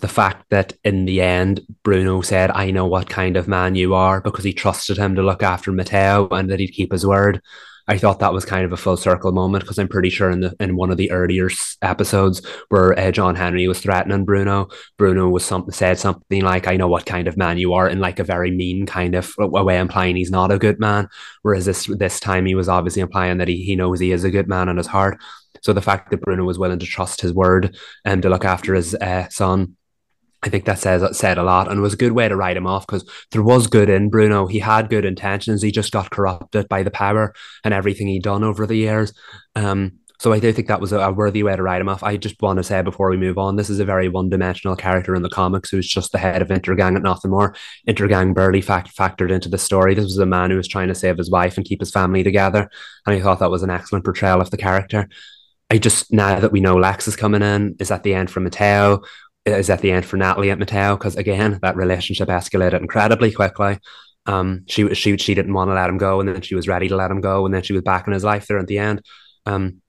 the fact that in the end Bruno said, "I know what kind of man you are," because he trusted him to look after Matteo and that he'd keep his word. I thought that was kind of a full circle moment because I'm pretty sure in the in one of the earlier episodes where uh, John Henry was threatening Bruno, Bruno was something said something like, "I know what kind of man you are," in like a very mean kind of way, implying he's not a good man. Whereas this this time he was obviously implying that he he knows he is a good man in his heart. So the fact that Bruno was willing to trust his word and to look after his uh, son I think that says said a lot, and it was a good way to write him off because there was good in Bruno. He had good intentions. He just got corrupted by the power and everything he'd done over the years. Um, so I do think that was a, a, worthy way to write him off. I just want to say before we move on, this is a very one-dimensional character in the comics who's just the head of Intergang and nothing more. Intergang barely fact- factored into the story. This was a man who was trying to save his wife and keep his family together, and I thought that was an excellent portrayal of the character. I just now that we know Lex is coming in, is at the end for Mateo is at the end for Natalie at Mateo because again that relationship escalated incredibly quickly. Um, she she she didn't want to let him go, and then she was ready to let him go, and then she was back in his life there at the end. Um,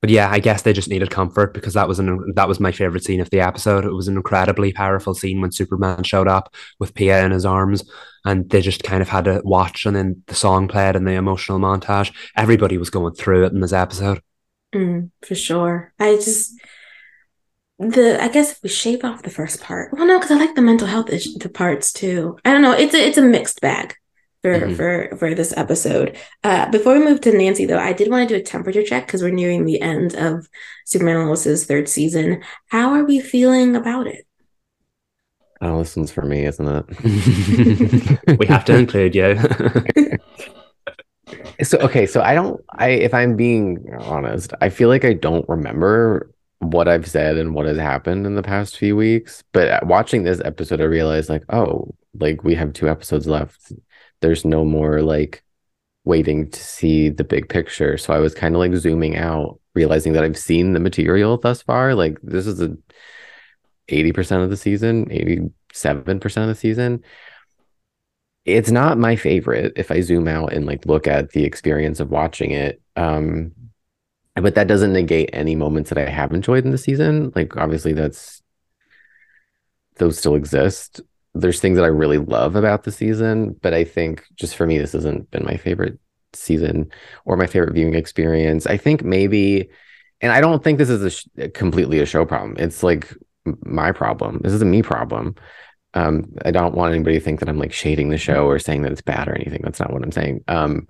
but yeah, I guess they just needed comfort because that was an that was my favorite scene of the episode. It was an incredibly powerful scene when Superman showed up with Peia in his arms, and they just kind of had to watch, and then the song played and the emotional montage. Everybody was going through it in this episode. Mm, for sure, I just the I guess if we shave off the first part, well, no, because I like the mental health issue, the parts too. I don't know. It's a it's a mixed bag for mm-hmm. for for this episode. Uh, before we move to Nancy, though, I did want to do a temperature check because we're nearing the end of Superman and Lois's third season. How are we feeling about it? Oh, this one's for me, isn't it? we have to include you. so okay, so I don't. I if I'm being honest, I feel like I don't remember what I've said and what has happened in the past few weeks. But watching this episode, I realized like, oh, like we have two episodes left. There's no more like waiting to see the big picture. So I was kind of like zooming out, realizing that I've seen the material thus far. Like this is a 80% of the season, 87% of the season. It's not my favorite if I zoom out and like look at the experience of watching it. Um, but that doesn't negate any moments that I have enjoyed in the season. Like obviously that's those still exist. There's things that I really love about the season, but I think just for me this hasn't been my favorite season or my favorite viewing experience. I think maybe and I don't think this is a sh- completely a show problem. It's like my problem. This is a me problem. Um, I don't want anybody to think that I'm like shading the show or saying that it's bad or anything. That's not what I'm saying. Um,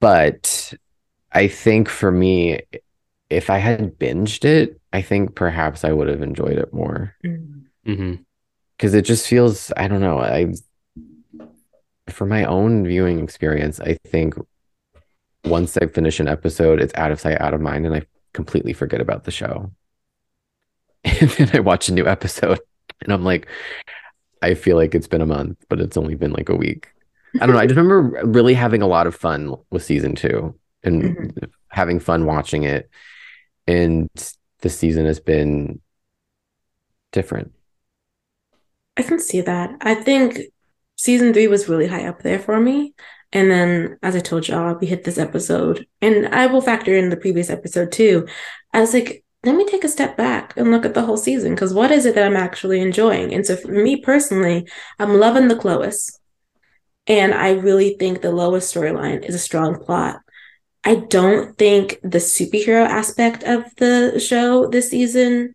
but I think for me, if I had binged it, I think perhaps I would have enjoyed it more. Mm-hmm. mm-hmm. Cause it just feels, I don't know. I, for my own viewing experience, I think once I finish an episode, it's out of sight, out of mind, and I completely forget about the show. And then I watch a new episode and I'm like, I feel like it's been a month, but it's only been like a week. I don't know. I just remember really having a lot of fun with season two and mm-hmm. having fun watching it. And the season has been different. I can see that. I think season three was really high up there for me. And then, as I told y'all, we hit this episode, and I will factor in the previous episode too. I was like, let me take a step back and look at the whole season because what is it that I'm actually enjoying? And so, for me personally, I'm loving the Chloe. And I really think the Lois storyline is a strong plot. I don't think the superhero aspect of the show this season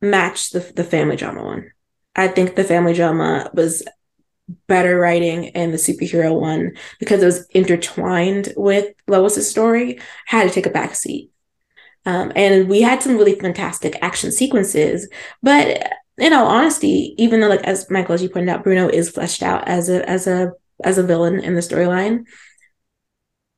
matched the, the family drama one. I think the family drama was better writing and the superhero one because it was intertwined with Lois's story had to take a back seat. Um, and we had some really fantastic action sequences, but in all honesty, even though like as Michael as you pointed out, Bruno is fleshed out as a as a as a villain in the storyline,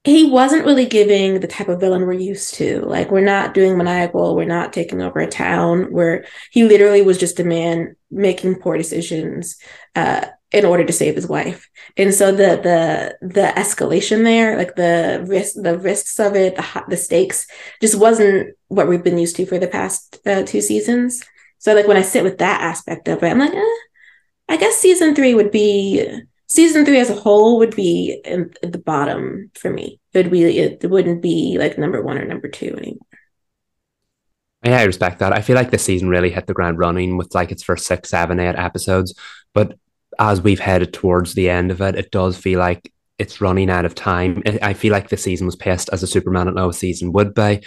he wasn't really giving the type of villain we're used to. Like we're not doing maniacal, we're not taking over a town. Where he literally was just a man making poor decisions uh, in order to save his wife. And so the the the escalation there, like the risk, the risks of it, the the stakes, just wasn't what we've been used to for the past uh, two seasons. So like when I sit with that aspect of it, I'm like, eh, I guess season three would be season three as a whole would be in, at the bottom for me. It would be it wouldn't be like number one or number two anymore. Yeah, I respect that. I feel like the season really hit the ground running with like its first six, seven, eight episodes. But as we've headed towards the end of it, it does feel like it's running out of time. I feel like the season was paced as a Superman and Lois season would be.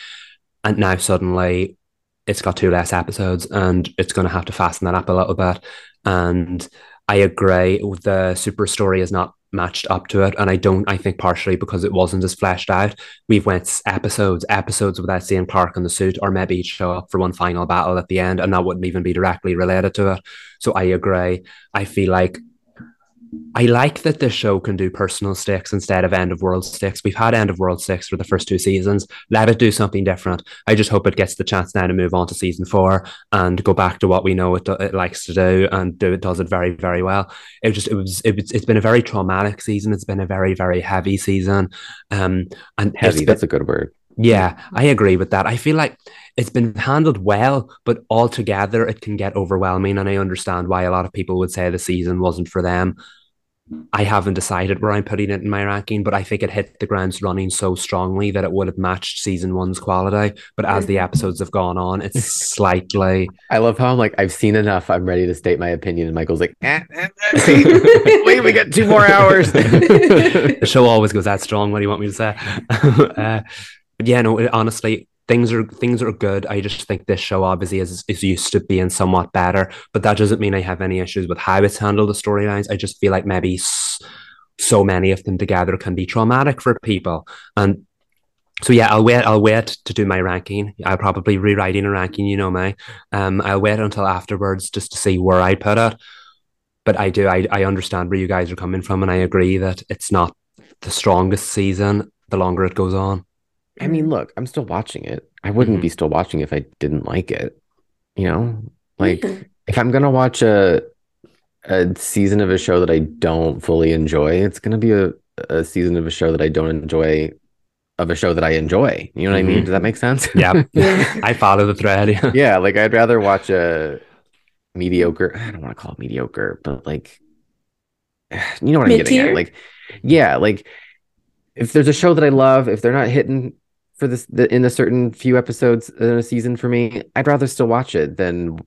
And now suddenly it's got two less episodes and it's going to have to fasten that up a little bit. And I agree. The super story is not matched up to it, and I don't. I think partially because it wasn't as fleshed out. We've went episodes, episodes without seeing Clark in the suit, or maybe he'd show up for one final battle at the end, and that wouldn't even be directly related to it. So I agree. I feel like I like that this show can do personal stakes instead of end of world stakes. We've had end of world stakes for the first two seasons. Let it do something different. I just hope it gets the chance now to move on to season four and go back to what we know it, it likes to do and do it does it very very well. It just it was it, it's been a very traumatic season. It's been a very very heavy season. Um, and heavy. That's a good word. Yeah, I agree with that. I feel like it's been handled well, but altogether it can get overwhelming. And I understand why a lot of people would say the season wasn't for them. I haven't decided where I'm putting it in my ranking, but I think it hit the grounds running so strongly that it would have matched season one's quality. But as the episodes have gone on, it's slightly. I love how I'm like, I've seen enough. I'm ready to state my opinion. And Michael's like, eh, eh, eh, wait, we got two more hours. the show always goes that strong. What do you want me to say? uh, yeah, no, honestly, things are things are good. I just think this show obviously is is used to being somewhat better, but that doesn't mean I have any issues with how it's handled the storylines. I just feel like maybe so many of them together can be traumatic for people, and so yeah, I'll wait. I'll wait to do my ranking. I'll probably rewriting a ranking. You know me. Um, I'll wait until afterwards just to see where I put it. But I do. I I understand where you guys are coming from, and I agree that it's not the strongest season. The longer it goes on. I mean, look, I'm still watching it. I wouldn't mm-hmm. be still watching if I didn't like it. You know, like mm-hmm. if I'm gonna watch a a season of a show that I don't fully enjoy, it's gonna be a, a season of a show that I don't enjoy of a show that I enjoy. You know what mm-hmm. I mean? Does that make sense? Yeah. I follow the thread. Yeah. yeah, like I'd rather watch a mediocre, I don't want to call it mediocre, but like you know what I'm getting at. Like, yeah, like if there's a show that I love, if they're not hitting for this the, in a certain few episodes in a season for me, I'd rather still watch it than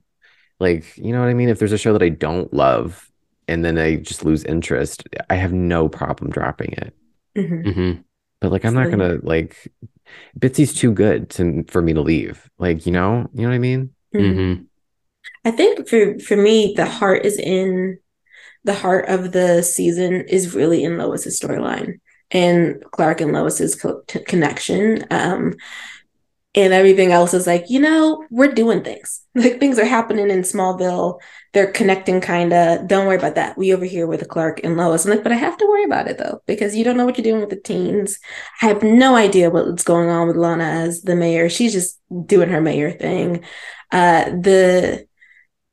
like you know what I mean. If there's a show that I don't love and then I just lose interest, I have no problem dropping it. Mm-hmm. Mm-hmm. But like, I'm not gonna like Bitsy's too good to for me to leave. Like, you know, you know what I mean. Mm-hmm. mm-hmm. I think for for me, the heart is in the heart of the season is really in Lois's storyline and Clark and Lois's co- t- connection. Um, and everything else is like, you know, we're doing things. Like things are happening in Smallville. They're connecting kind of. Don't worry about that. We over here with Clark and Lois. I'm like, but I have to worry about it though, because you don't know what you're doing with the teens. I have no idea what's going on with Lana as the mayor. She's just doing her mayor thing. Uh, the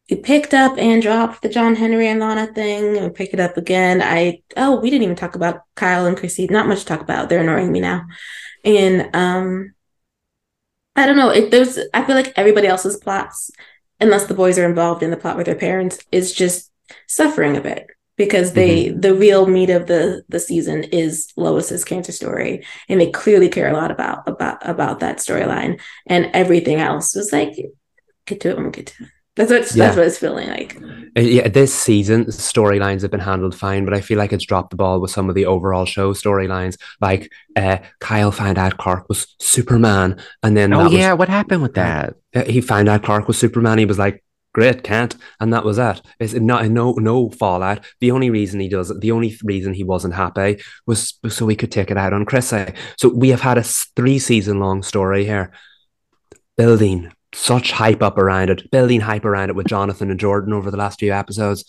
we picked up and dropped the John Henry and Lana thing and we pick it up again. I oh, we didn't even talk about Kyle and Chrissy. Not much to talk about. They're annoying me now. And um I don't know. It there's I feel like everybody else's plots, unless the boys are involved in the plot with their parents, is just suffering a bit because they mm-hmm. the real meat of the the season is Lois's cancer story, and they clearly care a lot about about about that storyline, and everything else was like get to it when we get to it. That's what yeah. that's what it's feeling like. Uh, yeah, this season storylines have been handled fine, but I feel like it's dropped the ball with some of the overall show storylines. Like uh, Kyle found out Clark was Superman, and then oh yeah, was, what happened with that? Uh, he found out Clark was Superman. He was like, "Great, can't," and that was that. It's not no no fallout. The only reason he does it, the only reason he wasn't happy was so he could take it out on Chrissy. So we have had a three season long story here, building such hype up around it, building hype around it with Jonathan and Jordan over the last few episodes.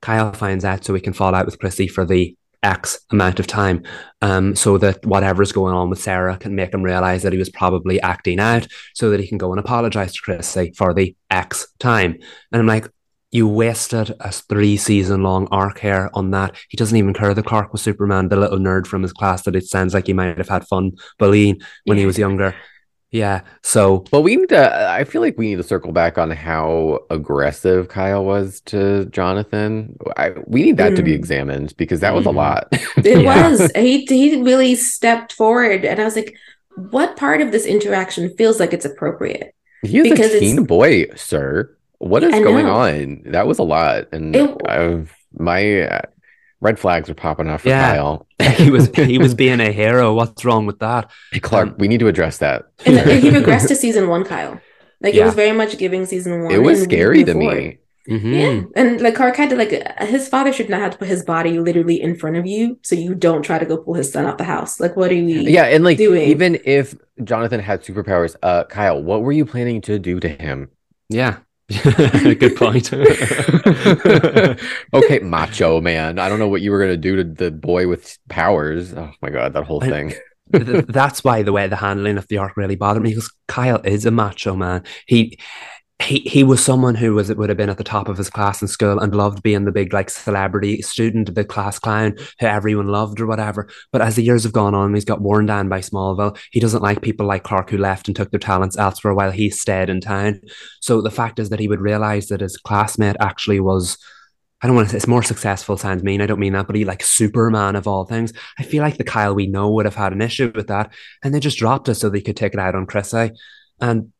Kyle finds out so he can fall out with Chrissy for the X amount of time, um, so that whatever's going on with Sarah can make him realize that he was probably acting out, so that he can go and apologize to Chrissy for the X time. And I'm like, you wasted a three season long arc here on that. He doesn't even care the Clark was Superman, the little nerd from his class that it sounds like he might have had fun bullying when he was younger. Yeah. So, but we need to, I feel like we need to circle back on how aggressive Kyle was to Jonathan. I, we need that mm. to be mm. examined because that was mm. a lot. it yeah. was. He, he really stepped forward. And I was like, what part of this interaction feels like it's appropriate? He is because a teen boy, sir. What is going on? That was a lot. And it, I've, my, red flags are popping off for yeah. Kyle. he was he was being a hero. What's wrong with that? Hey, Clark, um, we need to address that. and, and he regressed to season one, Kyle. Like yeah. it was very much giving season one. It was scary to me. Mm-hmm. Yeah, and like Clark had to like his father should not have to put his body literally in front of you, so you don't try to go pull his son out the house. Like, what are we? Yeah, and like doing? even if Jonathan had superpowers, uh, Kyle, what were you planning to do to him? Yeah, Good point. okay, macho man. I don't know what you were gonna do to the boy with powers. Oh my god, that whole thing. That's why the way the handling of the arc really bothered me because Kyle is a macho man. He he he was someone who was would have been at the top of his class in school and loved being the big like celebrity student, the class clown who everyone loved or whatever. But as the years have gone on, he's got worn down by Smallville. He doesn't like people like Clark who left and took their talents elsewhere while he stayed in town. So the fact is that he would realize that his classmate actually was. I don't want to say it's more successful sounds mean. I don't mean that, but he like Superman of all things. I feel like the Kyle we know would have had an issue with that, and they just dropped it so they could take it out on Chrissy. Eh? And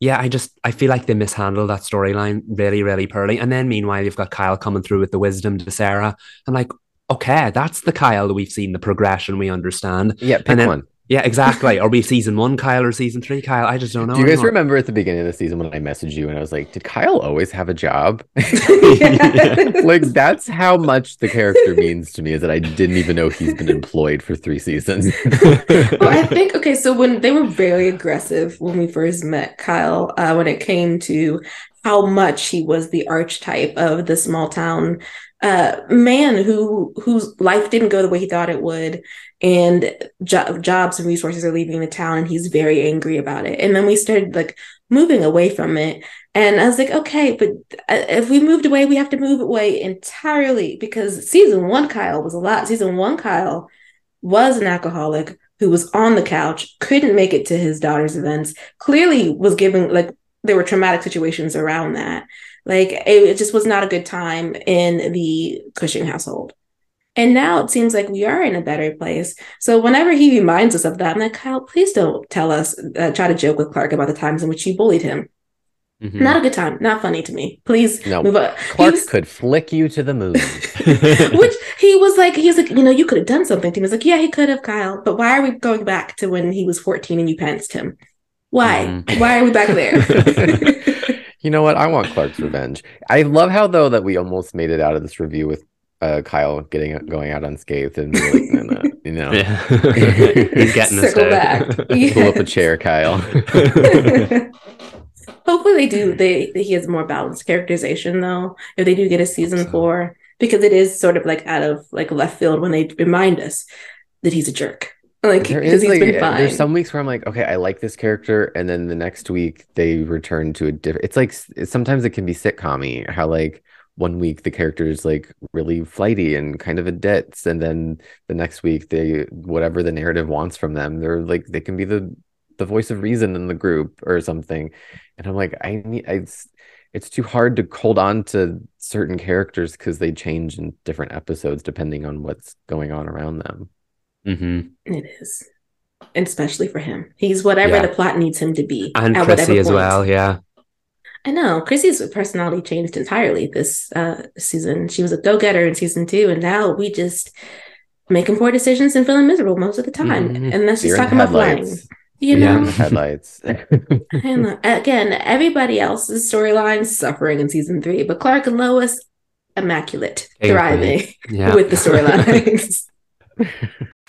yeah, I just I feel like they mishandled that storyline really, really poorly. And then meanwhile, you've got Kyle coming through with the wisdom to Sarah. I'm like, okay, that's the Kyle that we've seen the progression we understand. Yeah, pick and then, one. Yeah, exactly. Are we season one Kyle or season three Kyle? I just don't know. Do you guys remember at the beginning of the season when I messaged you and I was like, did Kyle always have a job? like that's how much the character means to me is that I didn't even know he's been employed for three seasons. well, I think okay, so when they were very aggressive when we first met Kyle, uh, when it came to how much he was the archetype of the small town uh, man who whose life didn't go the way he thought it would, and jo- jobs and resources are leaving the town, and he's very angry about it. And then we started like moving away from it, and I was like, okay, but uh, if we moved away, we have to move away entirely because season one Kyle was a lot. Season one Kyle was an alcoholic who was on the couch, couldn't make it to his daughter's events, clearly was giving like there were traumatic situations around that. Like it, it just was not a good time in the Cushing household. And now it seems like we are in a better place. So whenever he reminds us of that, I'm like, Kyle, please don't tell us, uh, try to joke with Clark about the times in which you bullied him. Mm-hmm. Not a good time. Not funny to me. Please no, move on. Clark was, could flick you to the moon. which he was like, he's like, you know, you could have done something to him. He's like, yeah, he could have, Kyle. But why are we going back to when he was 14 and you pantsed him? Why? Mm. Why are we back there? You know what? I want Clark's revenge. I love how though that we almost made it out of this review with uh, Kyle getting going out unscathed and like, no, no, you know, yeah. he's getting circle back. Pull up a chair, Kyle. Hopefully, they do. They, they he has more balanced characterization though. If they do get a season so. four, because it is sort of like out of like left field when they remind us that he's a jerk. Like there is like there's some weeks where I'm like, okay, I like this character, and then the next week they return to a different. It's like sometimes it can be sitcommy. How like one week the character is like really flighty and kind of a ditz, and then the next week they whatever the narrative wants from them, they're like they can be the the voice of reason in the group or something. And I'm like, I need I it's, it's too hard to hold on to certain characters because they change in different episodes depending on what's going on around them. Mm-hmm. It is. And especially for him. He's whatever Yeah. the plot needs him to be. And at Chrissy whatever as point. well. Yeah. I know. Chrissy's personality changed entirely this uh, season. She was a go getter in season two, and now we just making poor decisions and feeling miserable most of the time. Mhm. And that's just Deer talking about flying. headlights. You Yeah. know? Headlights. And again, everybody else's storyline suffering in season three, but Clark and Lois, immaculate, King thriving Yeah. with the storylines.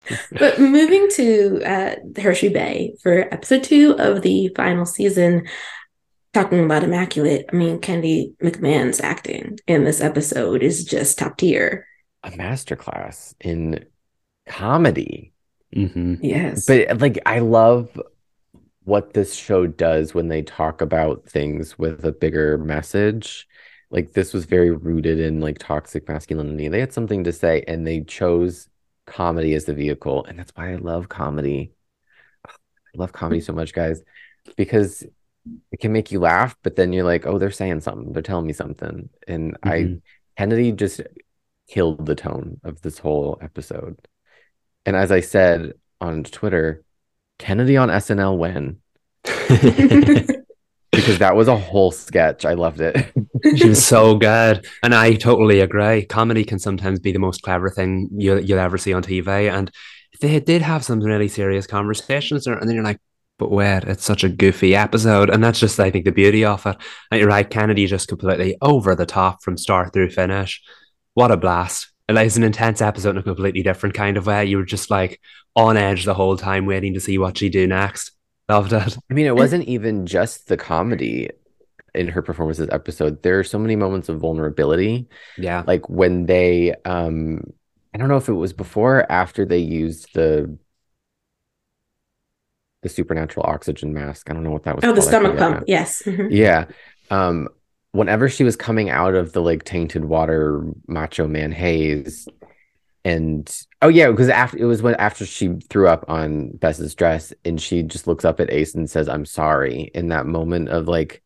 but moving to uh, Horseshoe Bay for episode two of the final season, talking about Immaculate, I mean, Kennedy McMann's acting in this episode is just top tier. a masterclass in comedy. Mm-hmm. Yes. But like I love what this show does when they talk about things with a bigger message. Like this was very rooted in like toxic masculinity. They had something to say and they chose comedy as the vehicle. And that's why I love comedy. I love comedy so much, guys, because it can make you laugh, but then you're like, oh, they're saying something. They're telling me something. And I Mhm. Kennedy just killed the tone of this whole episode. And as I said on Twitter, Kennedy on SNL when? Because that was a whole sketch. I loved it. she was so good, and I totally agree. Comedy can sometimes be the most clever thing you you'll ever see on TV, and they did have some really serious conversations, there, and then you're like, "But wait, it's such a goofy episode," and that's just, I think, the beauty of it. And you're right, Kennedy just completely over the top from start through finish. What a blast! It was an intense episode in a completely different kind of way. You were just like on edge the whole time, waiting to see what she do next. Loved it. I mean, it wasn't even just the comedy in her performance this episode. There are so many moments of vulnerability. Yeah. Like when they um I don't know if it was before or after they used the the supernatural oxygen mask. I don't know what that was oh, the called. I stomach pump. now. Yes. Mhm. Yeah. Um, whenever she was coming out of the like tainted water macho man haze, and oh yeah, because after it was when after she threw up on Bess's dress and she just looks up at Ace and says, I'm sorry, in that moment of like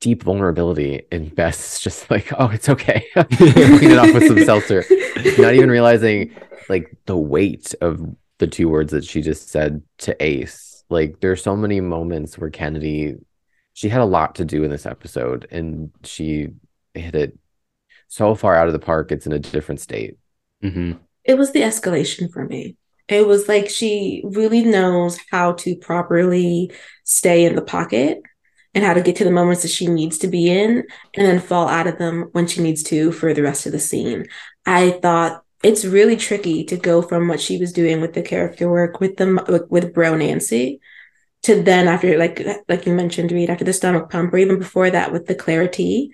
deep vulnerability, and Bess is just like, Oh, it's okay. Clean it off with some seltzer. Not even realizing like the weight of the two words that she just said to Ace. Like there's so many moments where Kennedy she had a lot to do in this episode and she hit it so far out of the park it's in a different state hmm it was the escalation for me. It was like she really knows how to properly stay in the pocket and how to get to the moments that she needs to be in and then fall out of them when she needs to for the rest of the scene. I thought it's really tricky to go from what she was doing with the character work with the with Bro Nancy to then after like like you mentioned Reed after the stomach pump or even before that with the clarity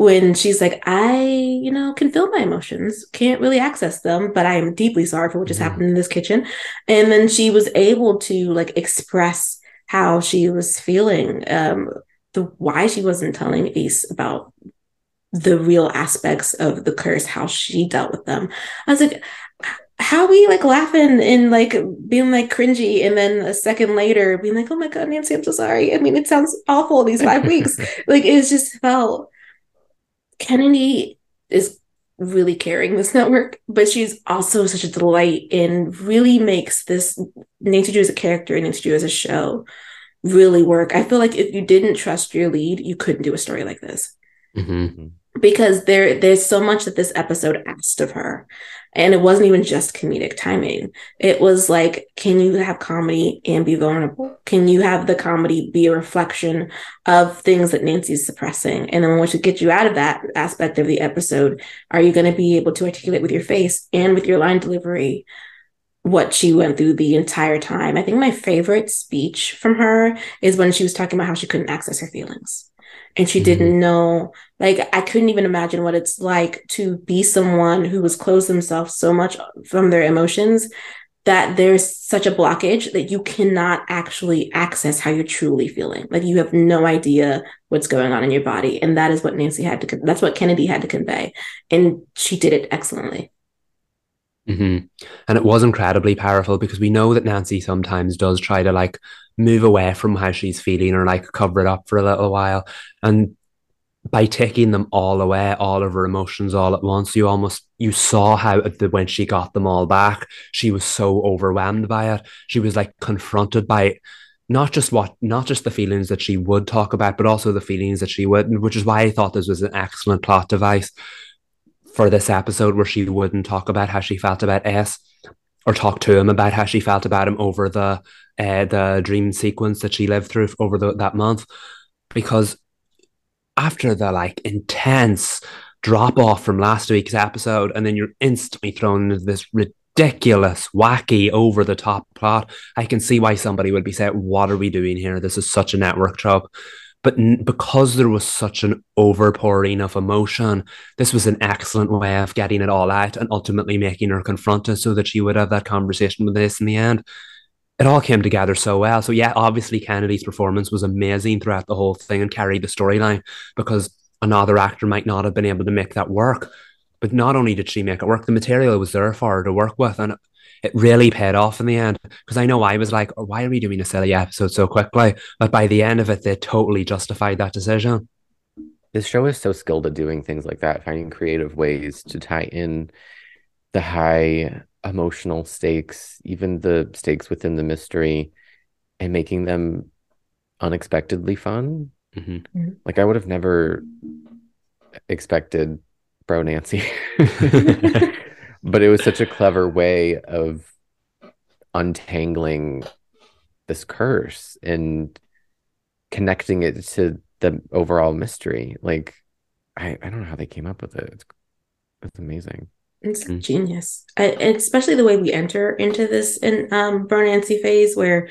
when she's like, I, you know, can feel my emotions, can't really access them, but I am deeply sorry for what just Mhm. happened in this kitchen. And then she was able to like express how she was feeling, um, the why she wasn't telling Ace about the real aspects of the curse, how she dealt with them. I was like, how we like laughing and like being like cringy, and then a second later being like, oh my god, Nancy, I'm so sorry. I mean, it sounds awful these five weeks. Like it's just felt Kennedy is really carrying this network, but she's also such a delight and really makes this Nancy Drew as a character and Nancy Drew as a show really work. I feel like if you didn't trust your lead, you couldn't do a story like this. Hmm because there there's so much that this episode asked of her and it wasn't even just comedic timing. It was like can you have comedy and be vulnerable? Can you have the comedy be a reflection of things that nancy's suppressing? And then once you get you out of that aspect of the episode are you going to be able to articulate with your face and with your line delivery what she went through the entire time? I think my favorite speech from her is when she was talking about how she couldn't access her feelings and she Mhm. didn't know like i couldn't even imagine what it's like to be someone who has closed themselves so much from their emotions that there's such a blockage that you cannot actually access how you're truly feeling like you have no idea what's going on in your body and that is what nancy had to that's what kennedy had to convey and she did it excellently hmm And it was incredibly powerful because we know that Nancy sometimes does try to like move away from how she's feeling or like cover it up for a little while. And by taking them all away, all of her emotions all at once, you almost you saw how the, when she got them all back, she was so overwhelmed by it. She was like confronted by not just what not just the feelings that she would talk about, but also the feelings that she wouldn't, which is why I thought this was an excellent plot device for this episode where she wouldn't talk about how she felt about S or talk to him about how she felt about him over the uh, the dream sequence that she lived through over the, that month. Because after the like intense drop off from last week's episode and then you're instantly thrown into this ridiculous wacky over the top plot i can see why somebody would be saying what are we doing here? This is such a network trope but n- because there was such an overpouring of emotion, this was an excellent way of getting it all out and ultimately making her confront it so that she would have that conversation with this in the end. It all came together so well. So, yeah, obviously, Kennedy's performance was amazing throughout the whole thing and carried the storyline because another actor might not have been able to make that work. But not only did she make it work, the material was there for her to work with. And it really paid off in the end because I know I was like, oh, why are we doing a silly episode so quickly? But by the end of it, they totally justified that decision. This show is so skilled at doing things like that, finding creative ways to tie in the high emotional stakes, even the stakes within the mystery, and making them unexpectedly fun. Mhm. Like I would have never expected Bro Nancy. but it was such a clever way of untangling this curse and connecting it to the overall mystery. Like I, I don't know how they came up with it. It's, it's amazing. It's Mm. genius, I, and especially the way we enter into this in um, Burn Nancy phase, where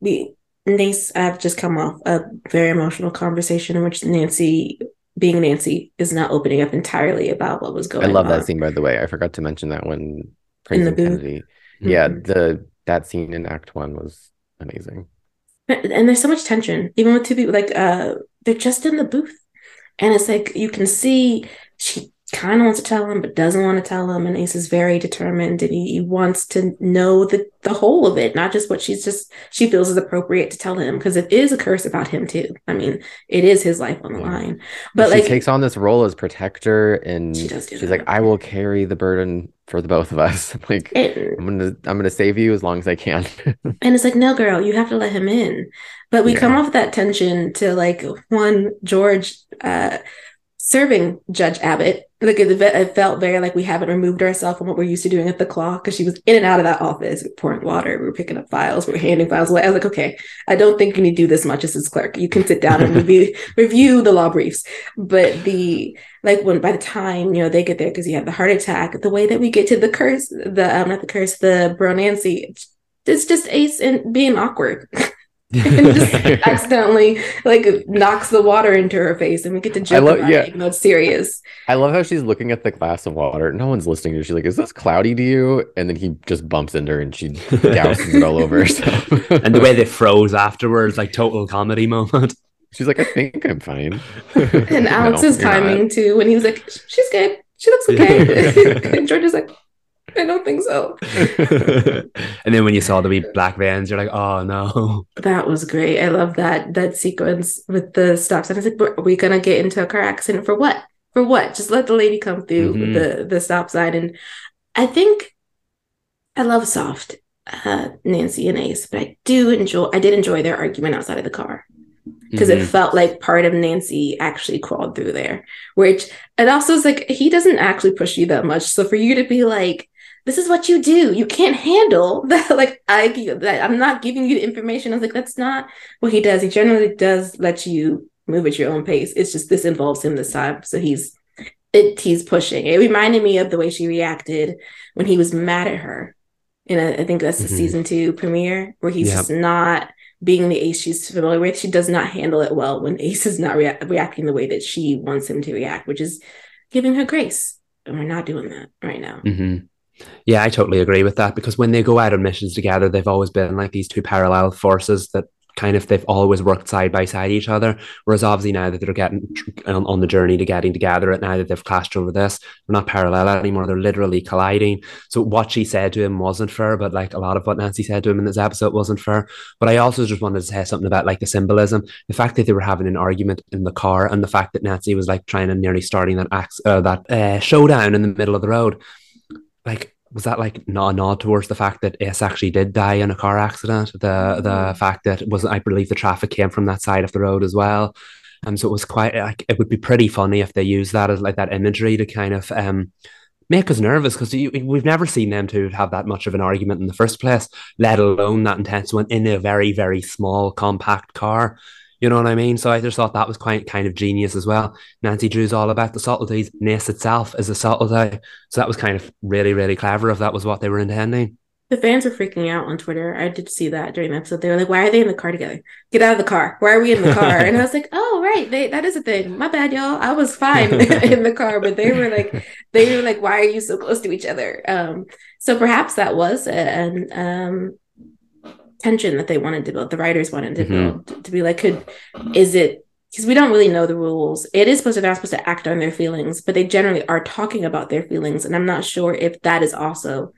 we Nace have just come off a very emotional conversation in which Nancy, being Nancy, is not opening up entirely about what was going on. I love on. that scene by the way. I forgot to mention that when In the praising booth. Kennedy. Yeah, Mhm. the that scene in Act One was amazing. And there's so much tension, even with two people. Like, uh, they're just in the booth, and it's like you can see she kind of wants to tell him, but doesn't want to tell him. And Ace is very determined, and he, he wants to know the the whole of it, not just what she's just she feels is appropriate to tell him, because it is a curse about him too. I mean, it is his life on the line. But she like, takes on this role as protector and She does do she's that. like, I will carry the burden for the both of us. like it, I'm gonna I'm gonna save you as long as I can. And it's like, no, girl, you have to let him in. But we Yeah. come off that tension to like one George uh serving Judge Abbott. Like it, it felt very like we haven't removed ourselves from what we're used to doing at the claw because she was in and out of that office we pouring water, we were picking up files, we were handing files away. I was like, okay, I don't think you need to do this much as his clerk. You can sit down and review review the law briefs. But the like when by the time you know they get there because he had the heart attack, the way that we get to the curse, the um not the curse, the bro Nancy, it's, it's just Ace and being awkward. and just accidentally like knocks the water into her face and we get to joke love- about yeah. it even though it's serious I love how she's looking at the glass of water. No one's listening to her. She's like, Is this cloudy to you? And then he just bumps into her and she douses it all over herself. and the way they froze afterwards, like total comedy moment. she's like, I think I'm fine. and No, alex's you're not. timing too when he was like she's good she looks okay and george is like i don't think so and then when you saw the wee black vans, you're like, oh no. that was great i love that that sequence with the stop sign it's like are we gonna get into a car accident for what For what? Just let the lady come through Mhm. the the stop sign. And I think I love soft uh, Nancy and Ace, but I do enjoy. I did enjoy their argument outside of the car because it Mhm. felt like part of Nancy actually crawled through there. Which it also is like he doesn't actually push you that much. So for you to be like, this is what you do, you can't handle that. Like I, that I'm not giving you the information. I was like, that's not what he does. He generally does let you move at your own pace. It's just this involves him this time, so he's it. He's pushing. It reminded me of the way she reacted when he was mad at her. And I, I think that's the Mhm. season two premiere where he's Yep. just not being the ace she's familiar with. She does not handle it well when Ace is not rea- reacting the way that she wants him to react, which is giving her grace. And we're not doing that right now. hmm Yeah, I totally agree with that because when they go out on missions together, they've always been like these two parallel forces that kind of they've always worked side by side each other. Whereas obviously now that they're getting on, the journey to getting together, and now that they've clashed over this, they're not parallel anymore. They're literally colliding. So what she said to him wasn't fair, but like a lot of what Nancy said to him in this episode wasn't fair. But I also just wanted to say something about like the symbolism, the fact that they were having an argument in the car, and the fact that Nancy was like trying to nearly starting that ax- uh, that uh, showdown in the middle of the road. Like was that like not a nod towards the fact that Ace actually did die in a car accident? The the fact that was I believe the traffic came from that side of the road as well. Um, so it was quite like it would be pretty funny if they use that as like that imagery to kind of um make us nervous because we've never seen them two have that much of an argument in the first place, let alone that intense one in a very very small compact car. You know what I mean? So I just thought that was quite kind of genius as well. Nancy Drew's all about the subtleties. Nace itself is a subtlety. So that was kind of really, really clever if that was what they were intending. The fans were freaking out on Twitter. I did see that during the episode. They were like, "Why are they in the car together? Get out of the car! Why are we in the car?" and I was like, "Oh, right, they, that is a thing. My bad, y'all. I was fine in the car, but they were like, they were like, why are you so close to each other?" Um, so perhaps that was an um tension that they wanted to build. The writers wanted to Mhm. build to, be like, could is it because we don't really know the rules. It is supposed to they're not supposed to act on their feelings, but they generally are talking about their feelings, and I'm not sure if that is also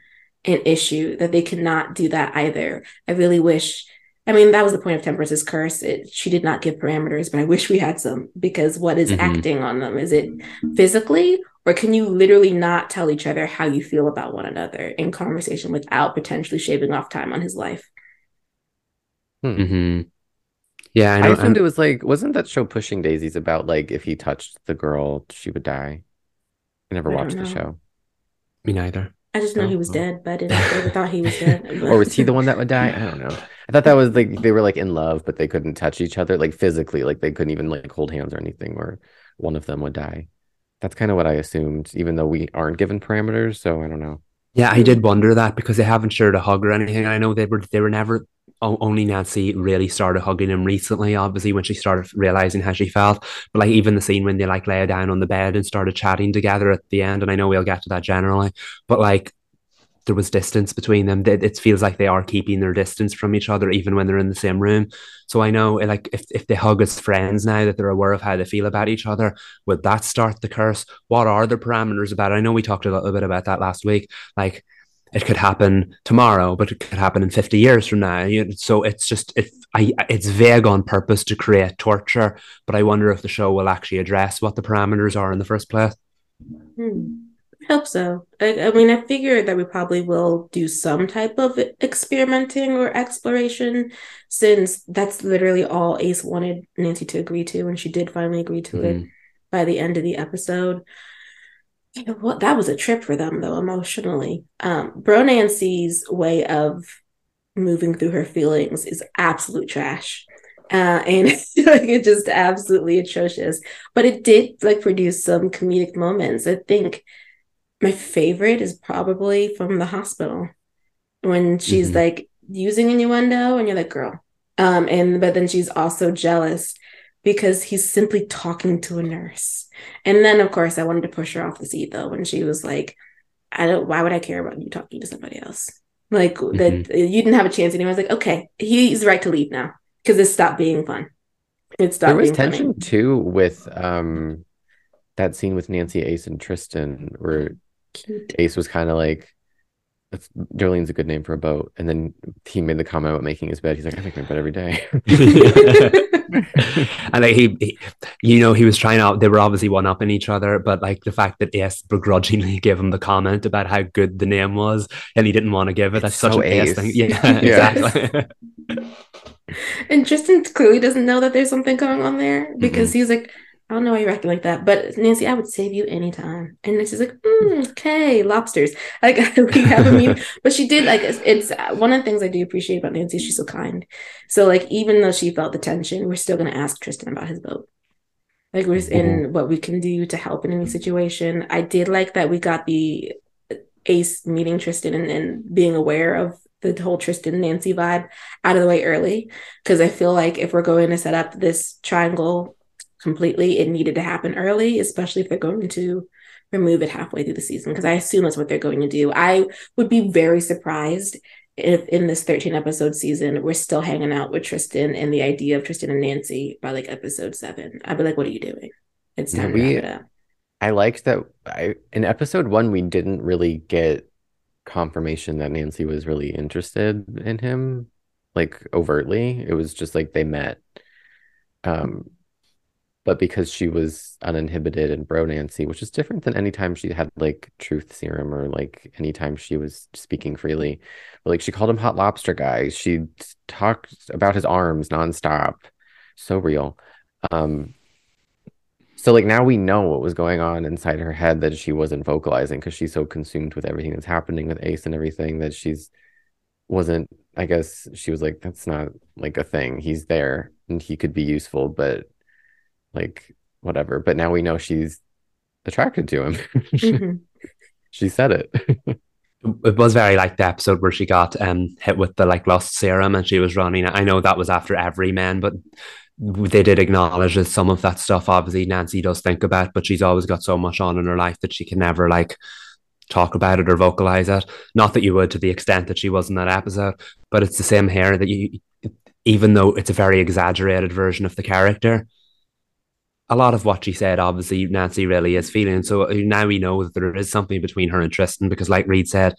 an issue that they cannot do that either. I really wish. I mean, that was the point of Temperance's curse. It, she did not give parameters, but I wish we had some because what is Mhm. acting on them? Is it physically, or can you literally not tell each other how you feel about one another in conversation without potentially shaving off time on his life? Mm-hmm. Yeah, I I, know. assumed and- it was like, wasn't that show Pushing Daisies about like if he touched the girl, she would die? I never I watched the show. me neither. I just know Oh, he was well. dead, but I didn't I never thought he was dead. or was he the one that would die? I don't know. I thought that was like they were like in love, but they couldn't touch each other, like physically, like they couldn't even like hold hands or anything, or one of them would die. That's kind of what I assumed, even though we aren't given parameters. So I don't know. Yeah, I did wonder that because they haven't shared a hug or anything. I know they were they were never only Nancy really started hugging him recently, obviously when she started realizing how she felt. But like even the scene when they like lay down on the bed and started chatting together at the end, and I know we'll get to that generally, but like there was distance between them. It, feels like they are keeping their distance from each other even when they're in the same room. So I know like if, if they hug as friends now that they're aware of how they feel about each other, would that start the curse? What are the parameters about it? I know we talked a little bit about that last week. Like it could happen tomorrow, but it could happen in 50 years from now. So it's just it, I, it's vague on purpose to create torture, but I wonder if the show will actually address what the parameters are in the first place. Hmm. I hope so. I, I mean, I figure that we probably will do some type of experimenting or exploration, since that's literally all Ace wanted Nancy to agree to, and she did finally agree to it Mhm. by the end of the episode. What that was a trip for them though, emotionally. Um, Bro Nancy's way of moving through her feelings is absolute trash. Uh, and like it's just absolutely atrocious. But it did like produce some comedic moments. I think my favorite is probably from the hospital when she's Mhm. like using innuendo and you're like, girl. Um, and but then she's also jealous because he's simply talking to a nurse. And then of course I wanted to push her off the seat though when she was like, I don't why would I care about you talking to somebody else? Like that you didn't have a chance. And he was like, okay, he's right to leave now because it stopped being fun. It stopped there was being funny. tension too with um that scene with Nancy Ace and Tristan where Cute. Ace was kind of like That's Jolene's a good name for a boat. And then he made the comment about making his bed. He's like, I make my bed every day. and like he, he, you know, he was trying out. They were obviously one up in each other, but like the fact that Ace begrudgingly gave him the comment about how good the name was, and he didn't want to give it. That's such so an Ace Ace. thing. Yeah, Yeah. exactly. And Tristan clearly doesn't know that there's something going on there because he's like, I don't know why you're acting like that, but Nancy, I would save you anytime. And Nancy's like, mm, okay, lobsters. Like we have a but she did like it's, it's uh, one of the things I do appreciate about Nancy. She's so kind. So like even though she felt the tension, we're still gonna ask Tristan about his boat. Like we're just in what we can do to help in any situation. I did like that we got the Ace meeting Tristan and, and being aware of the whole Tristan Nancy vibe out of the way early because I feel like if we're going to set up this triangle completely, it needed to happen early, especially if they're going to remove it halfway through the season because I assume that's what they're going to do. I would be very surprised if in this 13 episode season we're still hanging out with Tristan and the idea of Tristan and Nancy by like episode seven. I'd be like, what are you doing? It's time we- to wrap it up. I liked that I in episode one we didn't really get confirmation that Nancy was really interested in him, like overtly. It was just like they met. Um, but because she was uninhibited and bro Nancy, which is different than anytime she had like truth serum or like anytime she was speaking freely. But like she called him hot lobster guy. She talked about his arms nonstop. So real. Um, so like now we know what was going on inside her head that she wasn't vocalizing because she's so consumed with everything that's happening with Ace and everything that she's wasn't I guess she was like that's not like a thing. He's there and he could be useful, but like whatever. But now we know she's attracted to him. Mhm. she said it. it was very like the episode where she got um hit with the like lust serum and she was running. I know that was after every man, but they did acknowledge that some of that stuff obviously Nancy does think about, but she's always got so much on in her life that she can never like talk about it or vocalize it. Not that you would to the extent that she was in that episode, but it's the same here that you even though it's a very exaggerated version of the character, a lot of what she said, obviously, Nancy really is feeling. So uh, now we know that there is something between her and Tristan because, like Reed said,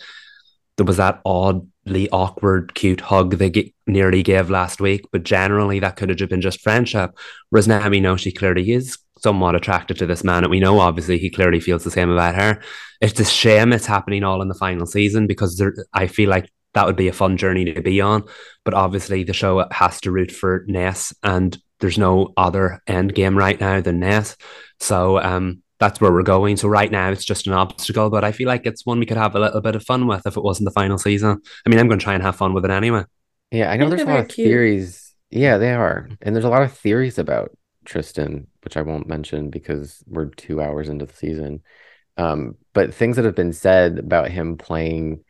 there was that oddly awkward, cute hug they g- nearly gave last week, but generally that could have been just friendship. Whereas now we know she clearly is somewhat attracted to this man, and we know obviously he clearly feels the same about her. It's a shame it's happening all in the final season because there, I feel like that would be a fun journey to be on. But obviously, the show has to root for Ness, and there's no other end game right now than Ness. So um, that's where we're going. So right now, it's just an obstacle, but I feel like it's one we could have a little bit of fun with if it wasn't the final season. I mean, I'm going to try and have fun with it anyway. Yeah, I know Yeah, there's a lot of cute. theories. Yeah, they are. And there's a lot of theories about Tristan, which I won't mention because we're two hours into the season. Um, but things that have been said about him playing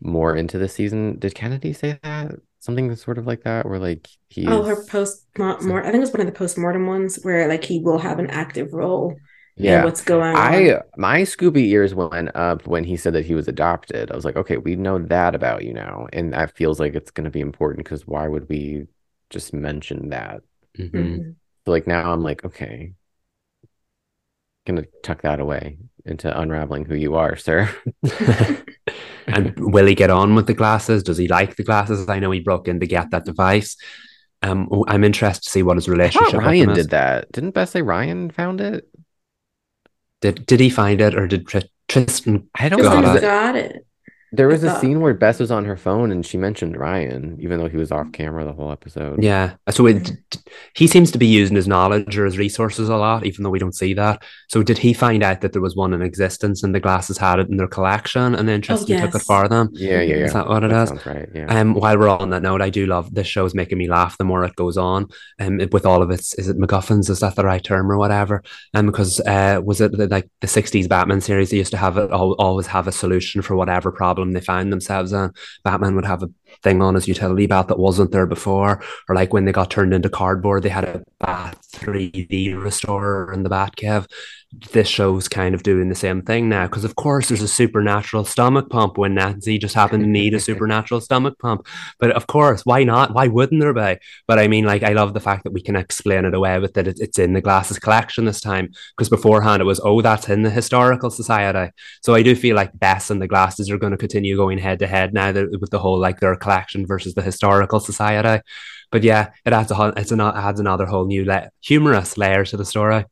more into the season. Did Kennedy say that? Something sort of like that, where like he Oh, her is- post more. I think it was one of the post mortem ones where like he will have an active role in yeah. what's going on. I my Scooby ears went up when he said that he was adopted. I was like, okay, we know that about you now, and that feels like it's going to be important because why would we just mention that? Mhm. Mhm. So like now I'm like, okay, gonna tuck that away into unraveling who you are, sir. and will he get on with the glasses? Does he like the glasses? I know he broke in to get that device. Um, I'm interested to see what his I relationship thought with Ryan him did that. Didn't Bess say Ryan found it? Did did he find it or did Tr- Tristan? I don't Tristan God, know. I- got it. There was a scene where Bess was on her phone and she mentioned Ryan, even though he was off camera the whole episode. Yeah, so it, he seems to be using his knowledge or his resources a lot, even though we don't see that. So did he find out that there was one in existence and the glasses had it in their collection, and then Tristan took it for them? Yeah, yeah, yeah. Is that what it That is? sounds right. Yeah. Um, while we're on that note, I do love this show's making me laugh the more it goes on. Um, it- with all of its, is it MacGuffins? Is that the right term or whatever? Um, because uh, was it the, like the '60s Batman series? They used to have it al- always have a solution for whatever problem they found themselves in. Batman would have a thing on his utility belt that wasn't there before, or like when they got turned into cardboard, they had a Bat 3D restorer in the Batcave this show's kind of doing the same thing now because of course there's a supernatural stomach pump when Nancy just happened to need a supernatural stomach pump. But of course why not? Why wouldn't there be? But I mean like I love the fact that we can explain it away with that it's in the glasses collection this time because beforehand it was oh that's in the historical society. So I do feel like Bess and the glasses are going to continue going head to head now that, with the whole like their collection versus the historical society. But yeah it adds a it's an, adds another whole new la- humorous layer to the story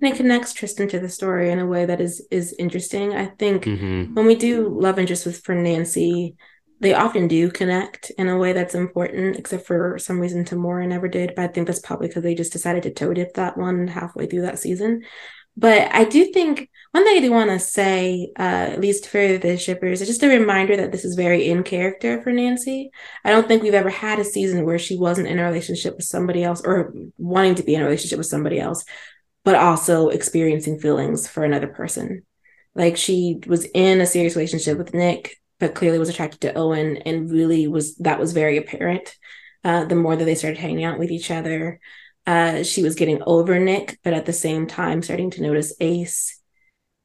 and it connects Tristan to the story in a way that is is interesting. I think Mhm. when we do love interest with for Nancy, they often do connect in a way that's important, except for some reason Tamora never did. But I think that's probably because they just decided to toe dip that one halfway through that season. But I do think one thing I do want to say, uh, at least for the shippers, is just a reminder that this is very in character for Nancy. I don't think we've ever had a season where she wasn't in a relationship with somebody else or wanting to be in a relationship with somebody else, but also experiencing feelings for another person. Like she was in a serious relationship with Nick, but clearly was attracted to Owen and really was that was very apparent. Uh, the more that they started hanging out with each other, uh, she was getting over Nick, but at the same time starting to notice Ace.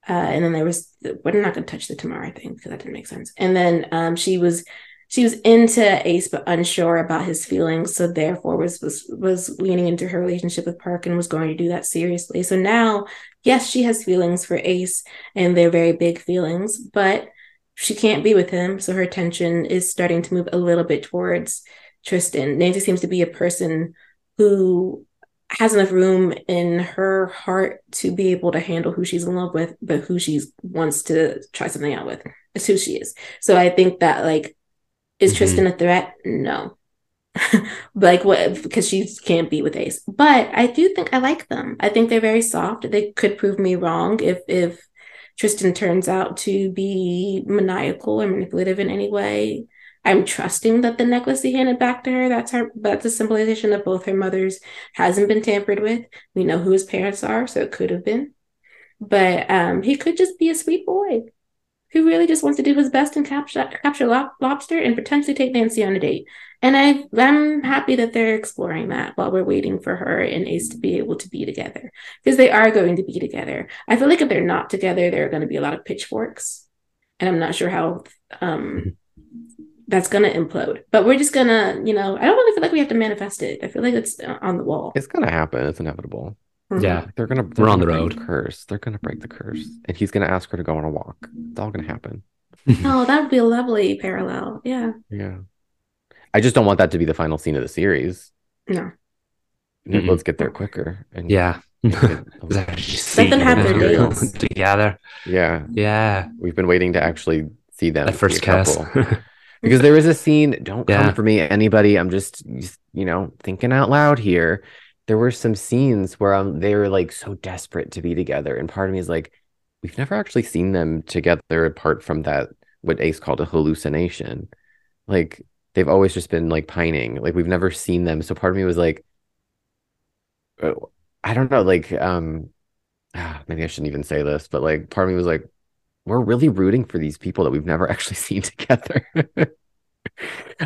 Uh, and then there was, we're not going to touch the Tamara thing because that didn't make sense. And then um, she was she was into Ace but unsure about his feelings, so therefore was was was leaning into her relationship with Park and was going to do that seriously. So now, yes, she has feelings for Ace, and they're very big feelings, but she can't be with him, so her attention is starting to move a little bit towards Tristan. Nancy seems to be a person who has enough room in her heart to be able to handle who she's in love with, but who she wants to try something out with. It's who she is. So I think that like is Mhm. Tristan a threat? No. like what because she can't be with Ace. But I do think I like them. I think they're very soft. They could prove me wrong if if Tristan turns out to be maniacal or manipulative in any way. I'm trusting that the necklace he handed back to her, that's her that's a symbolization of both her mothers, hasn't been tampered with. We know who his parents are, so it could have been. But um he could just be a sweet boy who really just wants to do his best and capture capture lob- lobster and potentially take Nancy on a date. And I I'm happy that they're exploring that while we're waiting for her and Ace to be able to be together because they are going to be together. I feel like if they're not together, there are going to be a lot of pitchforks, and I'm not sure how um that's going to implode. But we're just gonna, you know, I don't really feel like we have to manifest it. I feel like it's uh, on the wall. It's gonna happen. It's inevitable. Yeah. They're gonna. They're We're on the gonna break road. curse. They're gonna break the curse, and he's gonna ask her to go on a walk. It's all gonna happen. Oh, that would be a lovely parallel. Yeah. Yeah. I just don't want that to be the final scene of the series. No. Mm-mm. Let's get there quicker. And Yeah. Something Let them have their together. yeah. Yeah. We've been waiting to actually see them. The be a first kiss. couple. because there is a scene don't Yeah. come for me anybody i'm just you know thinking out loud here there were some scenes where um, they were like so desperate to be together and part of me is like we've never actually seen them together apart from that what ace called a hallucination like they've always just been like pining like we've never seen them so part of me was like uh, i don't know like um ah, maybe i shouldn't even say this but like part of me was like we're really rooting for these people that we've never actually seen together.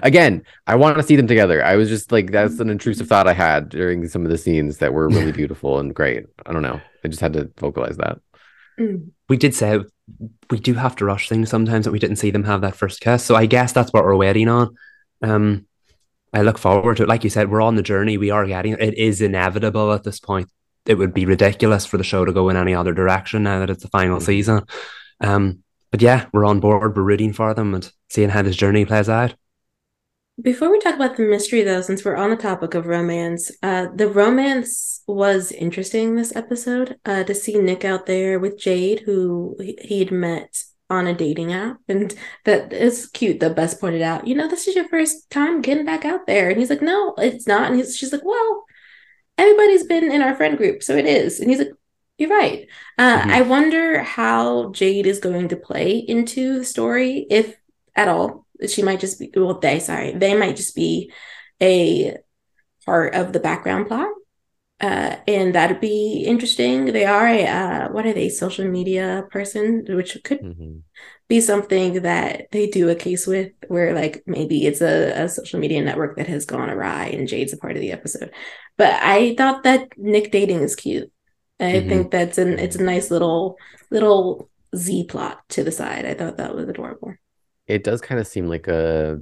Again, I want to see them together. I was just like, that's an intrusive thought I had during some of the scenes that were really beautiful and great. I don't know. I just had to vocalize that. Mm. we did say we do have to rush things sometimes that we didn't see them have that first kiss. So I guess that's what we're waiting on. Um, I look forward to it. Like you said, we're on the journey. We are getting it is inevitable at this point. It would be ridiculous for the show to go in any other direction now that it's the final Mhm. season. Um, but yeah, we're on board. We're rooting for them and seeing how this journey plays out. Before we talk about the mystery, though, since we're on the topic of romance, uh, the romance was interesting this episode. Uh, to see Nick out there with Jade, who he- he'd met on a dating app, and that is cute. That Bess pointed out, you know, this is your first time getting back out there, and he's like, no, it's not. And he's, she's like, well, everybody's been in our friend group, so it is. And he's like, you're right. Uh, Mhm. I wonder how Jade is going to play into the story, if at all. She might just be, well, they, sorry, they might just be a part of the background plot. Uh, and that'd be interesting. They are a uh, what are they? Social media person, which could Mhm. be something that they do a case with, where like maybe it's a, a social media network that has gone awry, and Jade's a part of the episode. But I thought that Nick dating is cute. I Mhm. think that's an it's a nice little little Z plot to the side. I thought that was adorable. It does kind of seem like a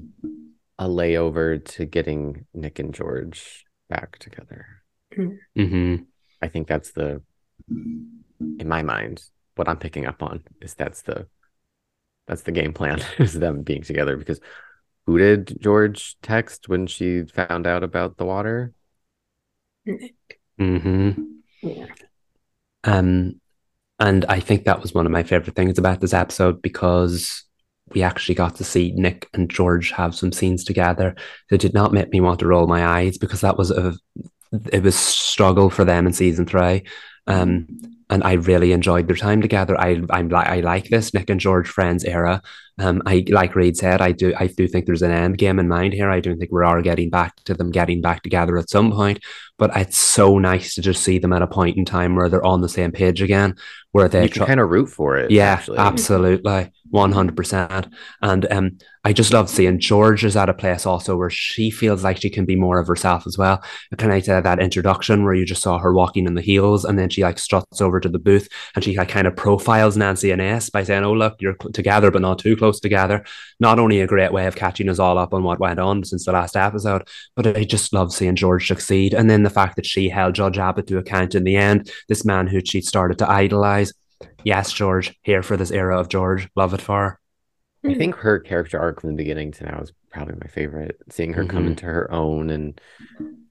a layover to getting Nick and George back together. hmm I think that's the in my mind, what I'm picking up on is that's the that's the game plan is them being together because who did George text when she found out about the water? hmm Yeah. Um, and I think that was one of my favorite things about this episode because we actually got to see Nick and George have some scenes together that did not make me want to roll my eyes because that was a it was struggle for them in season three. Um, and I really enjoyed their time together. I I'm like I like this Nick and George friends era. Um, I like Reed said, I do I do think there's an end game in mind here. I don't think we are getting back to them getting back together at some point. But it's so nice to just see them at a point in time where they're on the same page again, where they try- kind of root for it. yeah, actually. absolutely. 100%. And um, I just love seeing George is at a place also where she feels like she can be more of herself as well. Can I say that introduction where you just saw her walking in the heels and then she like struts over to the booth and she like kind of profiles Nancy and S by saying, Oh, look, you're together, but not too close together. Not only a great way of catching us all up on what went on since the last episode, but I just love seeing George succeed. And then the fact that she held Judge Abbott to account in the end, this man who she started to idolize. Yes, George, here for this era of George. Love it for her. I think her character arc from the beginning to now is probably my favorite. Seeing her come Mhm. into her own and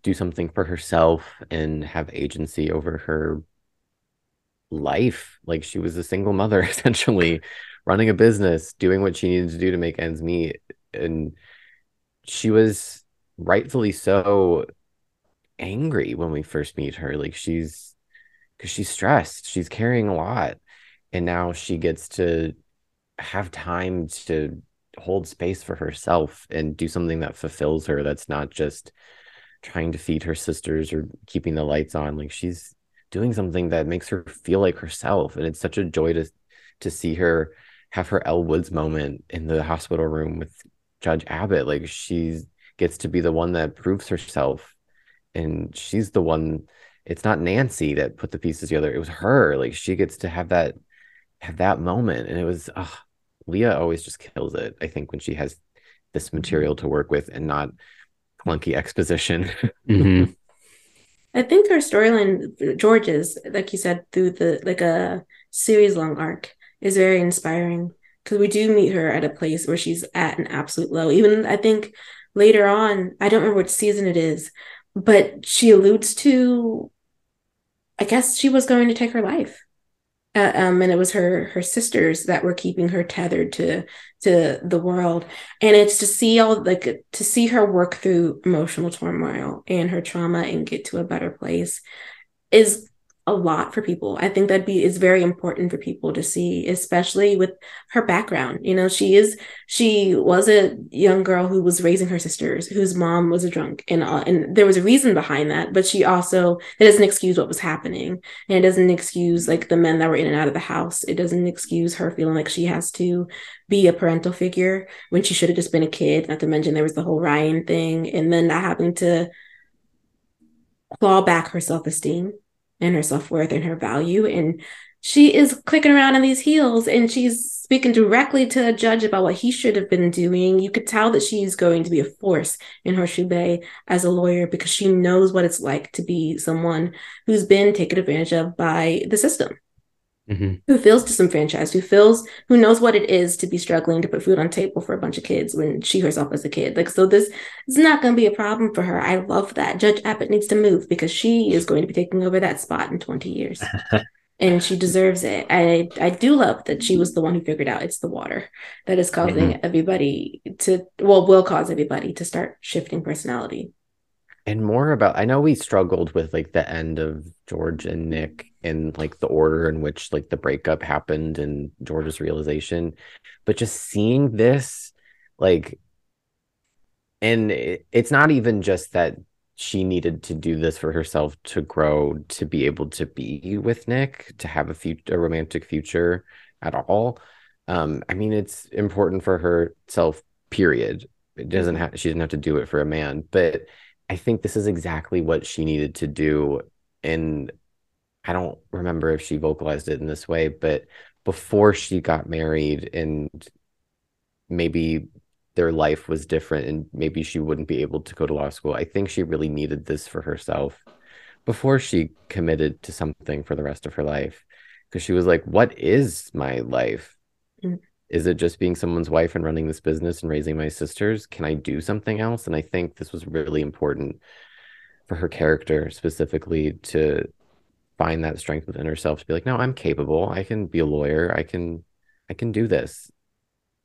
do something for herself and have agency over her life. Like she was a single mother, essentially, running a business, doing what she needed to do to make ends meet. And she was rightfully so angry when we first meet her. Like she's because she's stressed, she's carrying a lot. And now she gets to have time to hold space for herself and do something that fulfills her that's not just trying to feed her sisters or keeping the lights on. Like she's doing something that makes her feel like herself. And it's such a joy to to see her have her Elle Woods moment in the hospital room with Judge Abbott. Like she gets to be the one that proves herself. And she's the one it's not Nancy that put the pieces together it was her. Like she gets to have that have that moment and it was uh, Leah always just kills it I think when she has this material to work with and not clunky exposition Mhm. I think her storyline, George's, like you said, through the like a series long arc, is very inspiring because we do meet her at a place where she's at an absolute low. Even I think later on, I don't remember which season it is, but she alludes to, I guess she was going to take her life. Uh, um, and it was her her sisters that were keeping her tethered to to the world. And it's to see all like to see her work through emotional turmoil and her trauma and get to a better place is a lot for people. I think that'd be is very important for people to see especially with her background. You know she is she was a young girl who was raising her sisters whose mom was a drunk and uh, and there was a reason behind that but she also it doesn't excuse what was happening. And it doesn't excuse like the men that were in and out of the house. It doesn't excuse her feeling like she has to be a parental figure when she should have just been a kid not to mention there was the whole ryan thing and then not having to claw back her self-esteem and her self-worth and her value and she is clicking around in these heels and she's speaking directly to a judge about what he should have been doing. You could tell that she's going to be a force in Horseshoe Bay as a lawyer because she knows what it's like to be someone who's been taken advantage of by the system Mhm. who feels disenfranchised, who feels who knows what it is to be struggling to put food on table for a bunch of kids when she herself was a kid. Like so this is not going to be a problem for her. I love that. Judge Abbott needs to move because she is going to be taking over that spot in 20 years. and she deserves it. I I do love that she was the one who figured out it's the water that is causing everybody to well will cause everybody to start shifting personality. And more about i know we struggled with like the end of george and nick and like the order in which like the breakup happened and george's realization but just seeing this like and it, it's not even just that she needed to do this for herself to grow to be able to be with Nick to have a future a romantic future at all. Um I mean it's important for herself period. It doesn't have she doesn't have to do it for a man but I think this is exactly what she needed to do and I don't remember if she vocalized it in this way but before she got married and maybe their life was different and maybe she wouldn't be able to go to law school. I think she really needed this for herself before she committed to something for the rest of her life. Because she was like, What is my life? Mm. Is it just being someone's wife and running this business and raising my sisters? Can I do something else? And I think this was really important for her character specifically to find that strength within herself to be like, no, I'm capable. I can be a lawyer. I can I can do this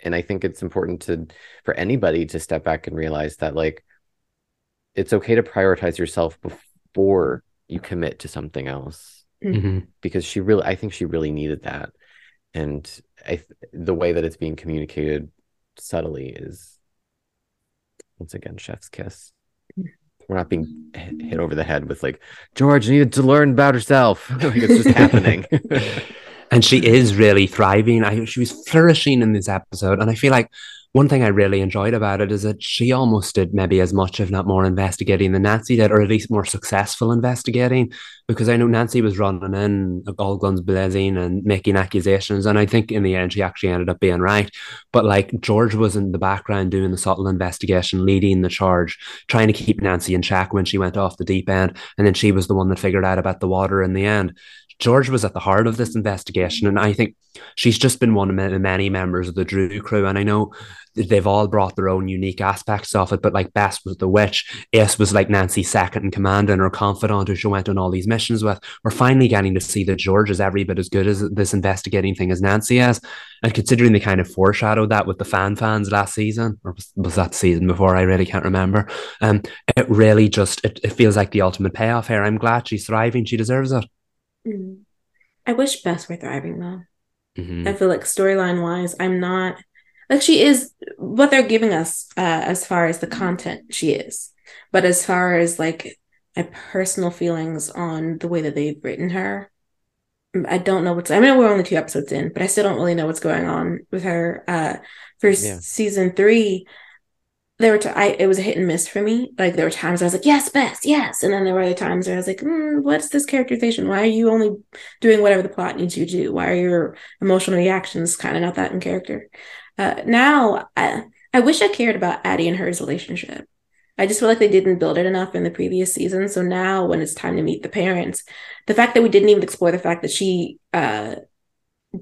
and i think it's important to for anybody to step back and realize that like it's okay to prioritize yourself before you commit to something else Mhm. because she really i think she really needed that and i th- the way that it's being communicated subtly is once again chef's kiss. We're not being hit, hit over the head with like george needed to learn about herself like it's just happening. And she is really thriving. I she was flourishing in this episode, and I feel like one thing I really enjoyed about it is that she almost did maybe as much, if not more, investigating than Nancy did, or at least more successful investigating. Because I know Nancy was running in all guns blazing and making accusations, and I think in the end she actually ended up being right. But like George was in the background doing the subtle investigation, leading the charge, trying to keep Nancy in check when she went off the deep end, and then she was the one that figured out about the water in the end. George was at the heart of this investigation, and I think she's just been one of many members of the Drew crew. And I know they've all brought their own unique aspects of it, but like Bess was the witch, Ace was like Nancy's second in command and her confidant who she went on all these missions with. We're finally getting to see that George is every bit as good as this investigating thing as Nancy is. And considering they kind of foreshadowed that with the fan fans last season, or was, was that season before? I really can't remember. Um, it really just it, it feels like the ultimate payoff here. I'm glad she's thriving. She deserves it. Mm. I wish Bess were thriving though. Mhm. I feel like storyline wise, I'm not like she is what they're giving us uh, as far as the content she is, but as far as like my personal feelings on the way that they've written her, I don't know what's. I mean, we're only two episodes in, but I still don't really know what's going on with her. Uh, for Yeah. season three, there were t- I it was a hit and miss for me. Like there were times I was like, yes, best, yes, and then there were other times where I was like, mm, what's this characterization? Why are you only doing whatever the plot needs you to do? Why are your emotional reactions kind of not that in character? Uh, now, I, I wish I cared about Addie and hers relationship. I just feel like they didn't build it enough in the previous season. So now, when it's time to meet the parents, the fact that we didn't even explore the fact that she uh,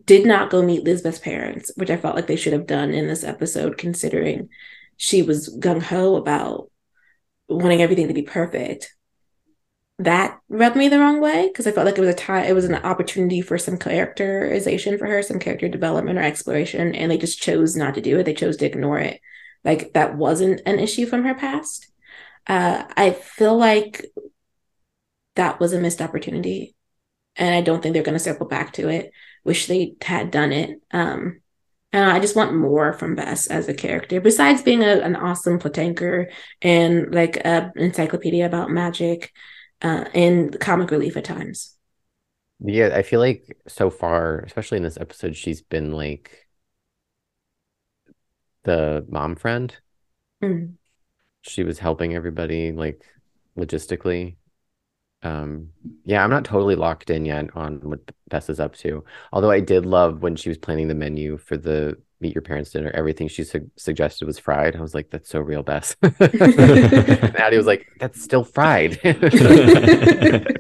did not go meet Lisbeth's parents, which I felt like they should have done in this episode, considering she was gung ho about wanting everything to be perfect. That rubbed me the wrong way because I felt like it was a time, it was an opportunity for some characterization for her, some character development or exploration, and they just chose not to do it. They chose to ignore it. Like that wasn't an issue from her past. Uh, I feel like that was a missed opportunity, and I don't think they're going to circle back to it. Wish they had done it. Um, and I just want more from Bess as a character, besides being a, an awesome platanker and like an encyclopedia about magic uh, and comic relief at times. Yeah, I feel like so far, especially in this episode, she's been like the mom friend. Mm. She was helping everybody like logistically. Um, yeah, I'm not totally locked in yet on what Bess is up to. Although I did love when she was planning the menu for the meet your parents dinner, everything she su- suggested was fried. I was like, that's so real, Bess. and Addie was like, that's still fried. that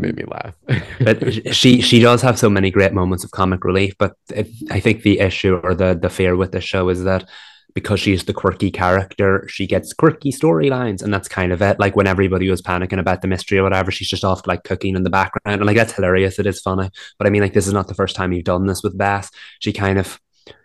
made me laugh. but she she does have so many great moments of comic relief. But it, I think the issue or the the fear with the show is that because she's the quirky character, she gets quirky storylines, and that's kind of it. Like when everybody was panicking about the mystery or whatever, she's just off like cooking in the background, and like that's hilarious. It is funny, but I mean, like this is not the first time you've done this with Bess. She kind of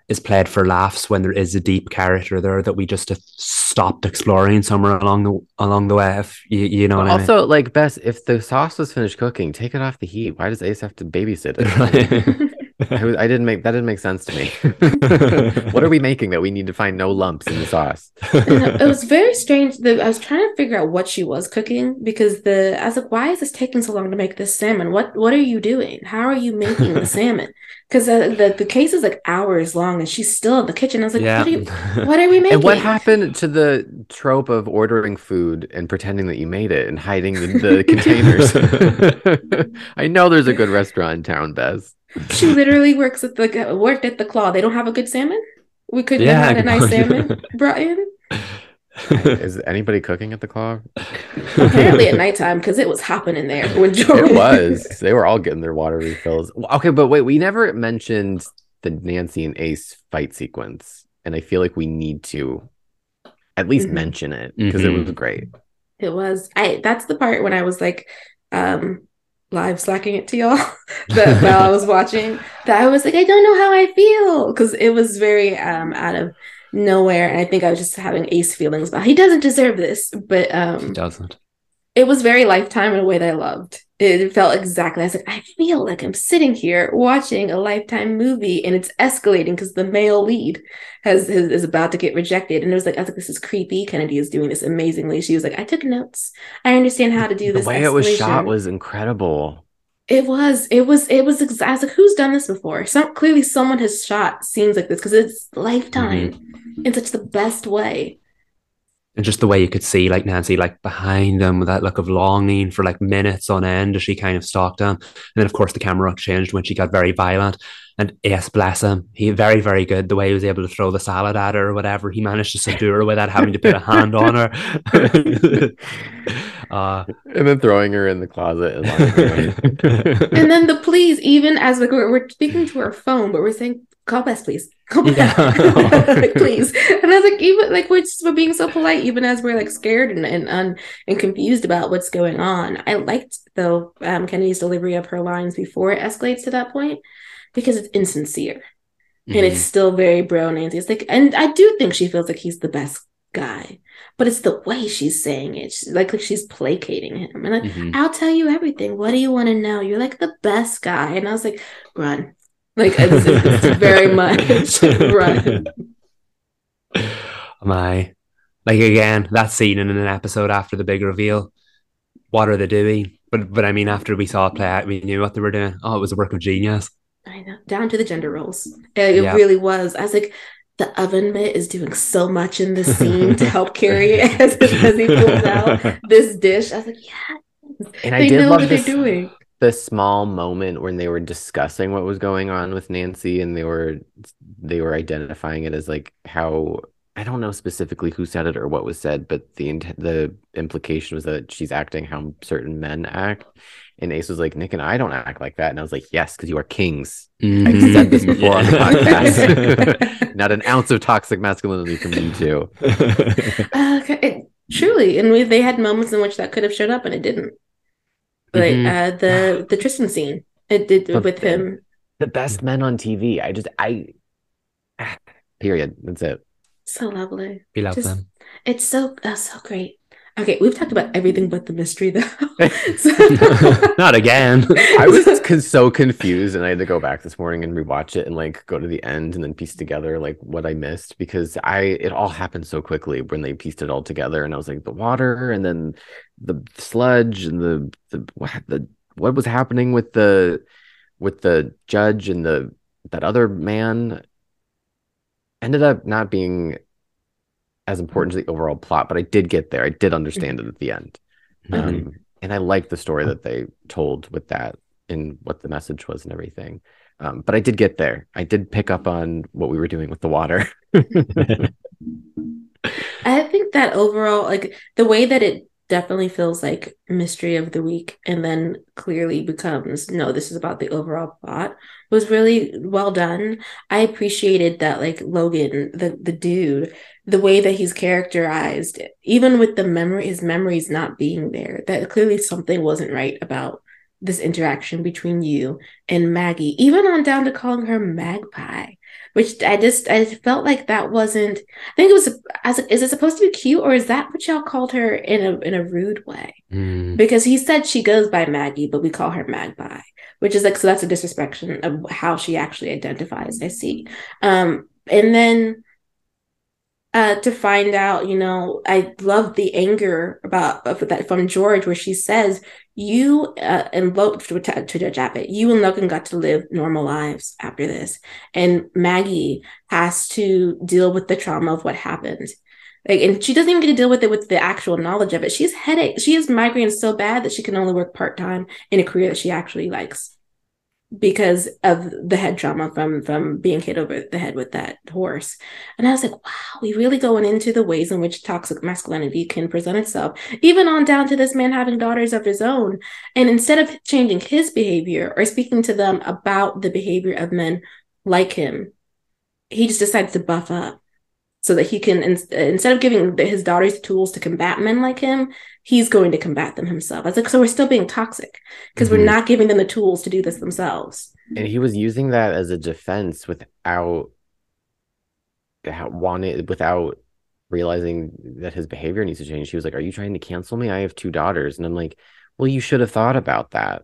is played for laughs when there is a deep character there that we just have stopped exploring somewhere along the along the way. If you, you know what I mean. also, like Bess, if the sauce was finished cooking, take it off the heat. Why does Ace have to babysit it? I, was- I didn't make that didn't make sense to me. what are we making that we need to find no lumps in the sauce? It was very strange. The, I was trying to figure out what she was cooking because the I was like, why is this taking so long to make this salmon? What what are you doing? How are you making the salmon? Because uh, the the case is like hours long, and she's still in the kitchen. I was like, yeah. what, are you, what are we making? And what happened to the trope of ordering food and pretending that you made it and hiding the, the containers? I know there's a good restaurant in town, Bess. She literally works at the worked at the claw. They don't have a good salmon. We could Yeah, have had a nice point. salmon brought in. Is anybody cooking at the claw? Apparently at nighttime because it was hopping in there when Jordan It was. They were all getting their water refills. Okay, but wait, we never mentioned the Nancy and Ace fight sequence, and I feel like we need to at least Mhm. mention it because it Mhm. was great. It was. I that's the part when I was like um live slacking it to y'all that while I was watching that I was like, I don't know how I feel. Cause it was very um out of nowhere. And I think I was just having ace feelings about he doesn't deserve this. But um He doesn't. It was very lifetime in a way that I loved. It felt exactly. I was like, I feel like I'm sitting here watching a lifetime movie, and it's escalating because the male lead has, has is about to get rejected. And it was like, I was like, this is creepy. Kennedy is doing this amazingly. She was like, I took notes. I understand how to do The this. way it was shot was incredible. It was. It was. It was. Ex- I was like, who's done this before? Some clearly someone has shot scenes like this because it's lifetime Mm-hmm. in such the best way. And just the way you could see like Nancy like behind them with that look of longing for like minutes on end as she kind of stalked him. And then of course the camera changed when she got very violent. And yes, bless him. He very, very good. The way he was able to throw the salad at her or whatever. He managed to subdue her without having to put a hand on her. uh, And then throwing her in the closet and locking her in. and then the please, even as like we're, we're speaking to her phone, but we're saying, call Bess, please. Call. Yeah. like, please. And I was like, even like we're just we're being so polite, even as we're like scared and and, and, and confused about what's going on. I liked though um Kennedy's delivery of her lines before it escalates to that point because it's insincere. and it's still very bro Nancy. It's like, and I do think she feels like he's the best guy, but it's the way she's saying it, She's like like she's placating him. And like, Mhm. I'll tell you everything. What do you want to know? You're like the best guy, and I was like, run. Like it's, it's very much run. My, like again that scene in an episode after the big reveal? What are they doing? But but I mean, after we saw it play out, we knew what they were doing. Oh, it was a work of genius. I know, down to the gender roles. It, Yeah. really was. I was like, the oven mitt is doing so much in this scene to help carry it as, as he pulls out this dish. I was like, yeah, And I they did know love what this, they're doing. The small moment when they were discussing what was going on with Nancy and they were they were identifying it as like how I don't know specifically who said it or what was said, but the int- the implication was that she's acting how certain men act. And Ace was like, Nick and I don't act like that. And I was like, yes, because you are kings. I've said this before on the podcast. Not an ounce of toxic masculinity from you two. Uh, it, truly, and we, they had moments in which that could have showed up, and it didn't. Like Mhm. uh, the the Tristan scene, it did But with him. The best men on TV. I just I period. That's it. So lovely. we love Just- them. It's so uh, so great. Okay, we've talked about everything but the mystery, though. So- Not again. I was con- so confused, and I had to go back this morning and rewatch it and like go to the end and then piece together like what I missed because I it all happened so quickly when they pieced it all together, and I was like the water and then the sludge and the the what the what was happening with the with the judge and the that other man ended up not being as important to the overall plot, but I did get there. I did understand it at the end. Um, and I liked the story that they told with that and what the message was and everything. Um, but I did get there. I did pick up on what we were doing with the water. I think that overall, like the way that it definitely feels like mystery of the week and then clearly becomes no, this is about the overall plot was really well done. I appreciated that like Logan, the the dude, the way that he's characterized, even with the memory, his memories not being there, that clearly something wasn't right about this interaction between you and Maggie, even on down to calling her Magpie, which I just I felt like that wasn't. I think it was as is it supposed to be cute or is that what y'all called her in a in a rude way? Mm. Because he said she goes by Maggie, but we call her Magpie, which is like so that's a disrespect of how she actually identifies. I see, um, and then uh, to find out, you know, I love the anger about that from George, where she says, "You uh, and Lo- to, to Judge Abbott, you and Logan got to live normal lives after this, and Maggie has to deal with the trauma of what happened." Like, and she doesn't even get to deal with it with the actual knowledge of it. She's headache. She has migraines so bad that she can only work part time in a career that she actually likes because of the head trauma from from being hit over the head with that horse. And i was like wow we really going into the ways in which toxic masculinity can present itself even on down to this man having daughters of his own. And instead of changing his behavior or speaking to them about the behavior of men like him he just decides to buff up so that he can instead of giving his daughters tools to combat men like him he's going to combat them himself. I was like so we're still being toxic because Mhm. we're not giving them the tools to do this themselves. And he was using that as a defense without wanting without realizing that his behavior needs to change. He was like are you trying to cancel me? I have two daughters. And i'm like well you should have thought about that.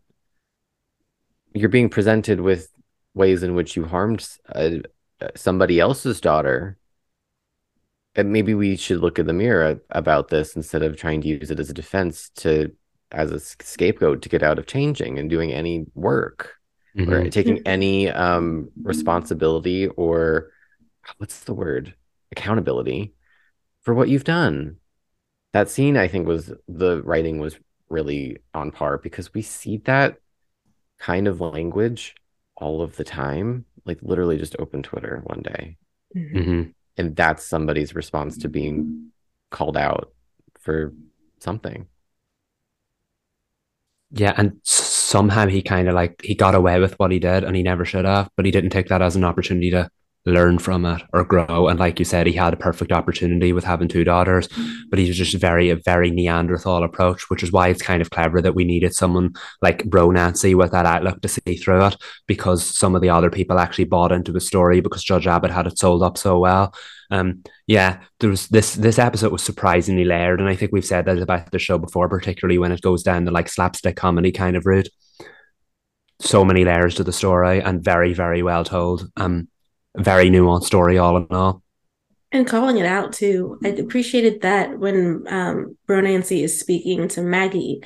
You're being presented with ways in which you harmed uh, uh, somebody else's daughter and maybe we should look in the mirror about this instead of trying to use it as a defense to as a scapegoat to get out of changing and doing any work or Mhm. taking any um responsibility or what's the word accountability for what you've done that scene i think was the writing was really on par because we see that kind of language all of the time like literally just open twitter one day Mhm. And that's somebody's response to being called out for something Yeah, and somehow he kind of like he got away with what he did, and he never should have. But he didn't take that as an opportunity to learn from it or grow. And like you said, he had a perfect opportunity with having two daughters, but he was just very a very Neanderthal approach, which is why it's kind of clever that we needed someone like Bro Nancy with that outlook to see through it, because some of the other people actually bought into the story because Judge Abbott had it sold up so well. Um, yeah, there was this this episode was surprisingly layered, and I think we've said that about the show before, particularly when it goes down the like slapstick comedy kind of route. So many layers to the story, and very very well told. Um, very nuanced story all in all. and calling it out too. I appreciated that when um, Bro Nancy is speaking to Maggie.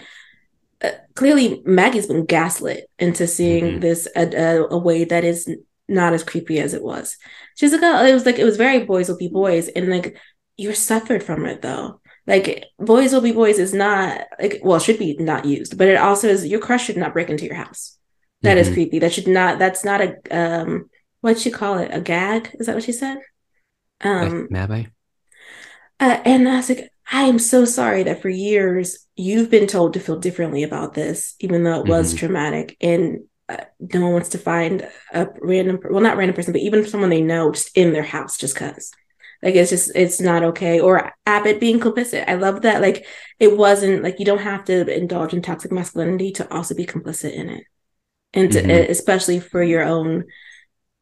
Uh, clearly, Maggie's been gaslit into seeing Mhm. this a, a, a way that is not as creepy as it was. She's like, oh, it was like it was very boys will be boys, and like you're suffered from it though. Like boys will be boys is not like well, it should be not used, but it also is your crush should not break into your house. That is Mhm. creepy. That should not. That's not a um. What'd she call it? A gag? Is that what she said? Um. Like, maybe. Uh, and I was like, I am so sorry that for years you've been told to feel differently about this, even though it was Mhm. traumatic. And uh, no one wants to find a random, well, not random person, but even someone they know just in their house just because. Like, it's just, it's not okay. Or Abbott being complicit. I love that. Like, it wasn't like you don't have to indulge in toxic masculinity to also be complicit in it. And to, Mhm. especially for your own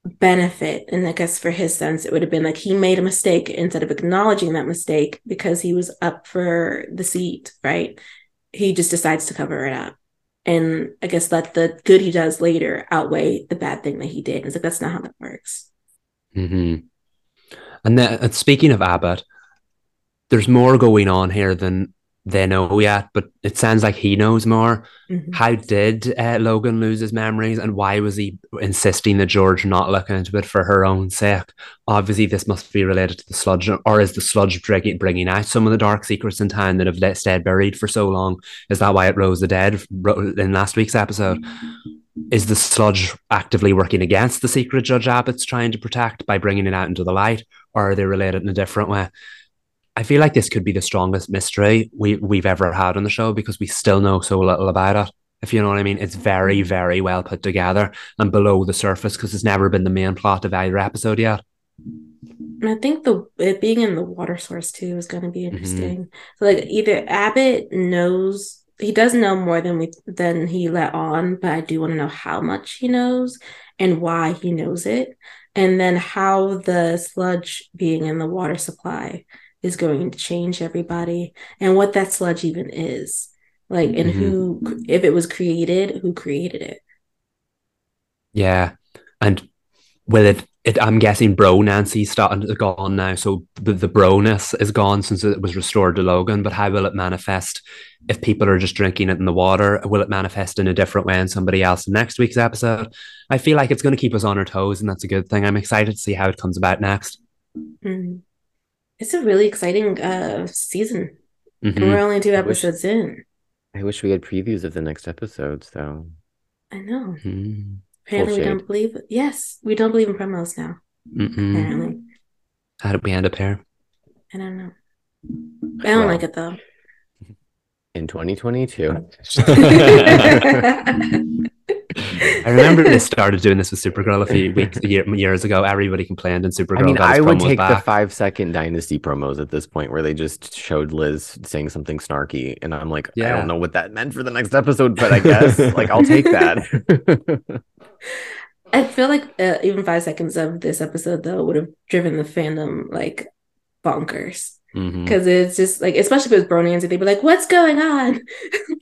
benefit. And I guess for his sense, it would have been like he made a mistake instead of acknowledging that mistake because he was up for the seat, right? He just decides to cover it up. And I guess let the good he does later outweigh the bad thing that he did. It's like that's not how that works. mm-hmm. And then, and speaking of Abbott, there's more going on here than they know yet, but it sounds like he knows more. Mhm. How did uh, Logan lose his memories, and why was he insisting that George not look into it for her own sake? Obviously, this must be related to the sludge, or is the sludge bringing, bringing out some of the dark secrets in town that have let stayed buried for so long? Is that why it rose the dead in last week's episode? Is the sludge actively working against the secret Judge Abbott's trying to protect by bringing it out into the light, or are they related in a different way? I feel like this could be the strongest mystery we, we've ever had on the show because we still know so little about it. If you know what I mean, it's very, very well put together and below the surface because it's never been the main plot of either episode yet. And I think the it being in the water source too is going to be mm-hmm. interesting. So like either Abbott knows he does know more than we than he let on, but I do want to know how much he knows and why he knows it, and then how the sludge being in the water supply is going to change everybody, and what that sludge even is, like, and Mhm. who, if it was created, who created it. Yeah, and will it? It I'm guessing bro Nancy's starting to gone now, so the the broness is gone since it was restored to Logan. But how will it manifest if people are just drinking it in the water? Will it manifest in a different way in somebody else in next week's episode? I feel like it's going to keep us on our toes, and that's a good thing. I'm excited to see how it comes about next. Mhm. It's a really exciting uh season, and Mhm. we're only two I wish- episodes in. I wish we had previews of the next episodes, though. I know. Mhm. Apparently, we shade. don't believe. Yes, we don't believe in promos now. Mm-mm. Apparently, How did we end up here? I don't know. I don't Well. like it though. In 2022. I remember they started doing this with Supergirl a few weeks, year, years ago. Everybody complained, and Supergirl. I mean, I would promos take the five second Dynasty promos at this point where they just showed Liz saying something snarky. And I'm like, I don't know what that meant for the next episode, but I guess like I'll take that. I feel like uh, even five seconds of this episode though would have driven the fandom like bonkers Because it's just like, especially if it was Bro Nancy, they'd be like, "What's going on?"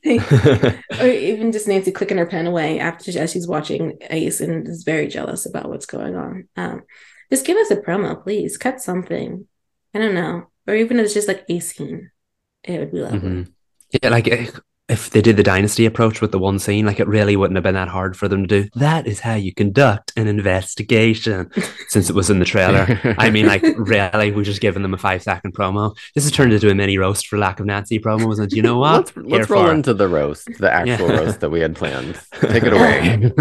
Like, or even just Nancy clicking her pen away after as she's watching Ace and is very jealous about what's going on. Um, just give us a promo, please. Cut something. I don't know, or even if it's just like a scene, it would be lovely. Mhm. Yeah, like eh, if they did the dynasty approach with the one scene, like it really wouldn't have been that hard for them to do. That is how you conduct an investigation, since it was in the trailer. I mean, like really, we're just giving them a five second promo. This has turned into a mini roast for lack of Nancy promos, and you know what? let's Here let's roll for into the roast, the actual Yeah. roast that we had planned. Take it away.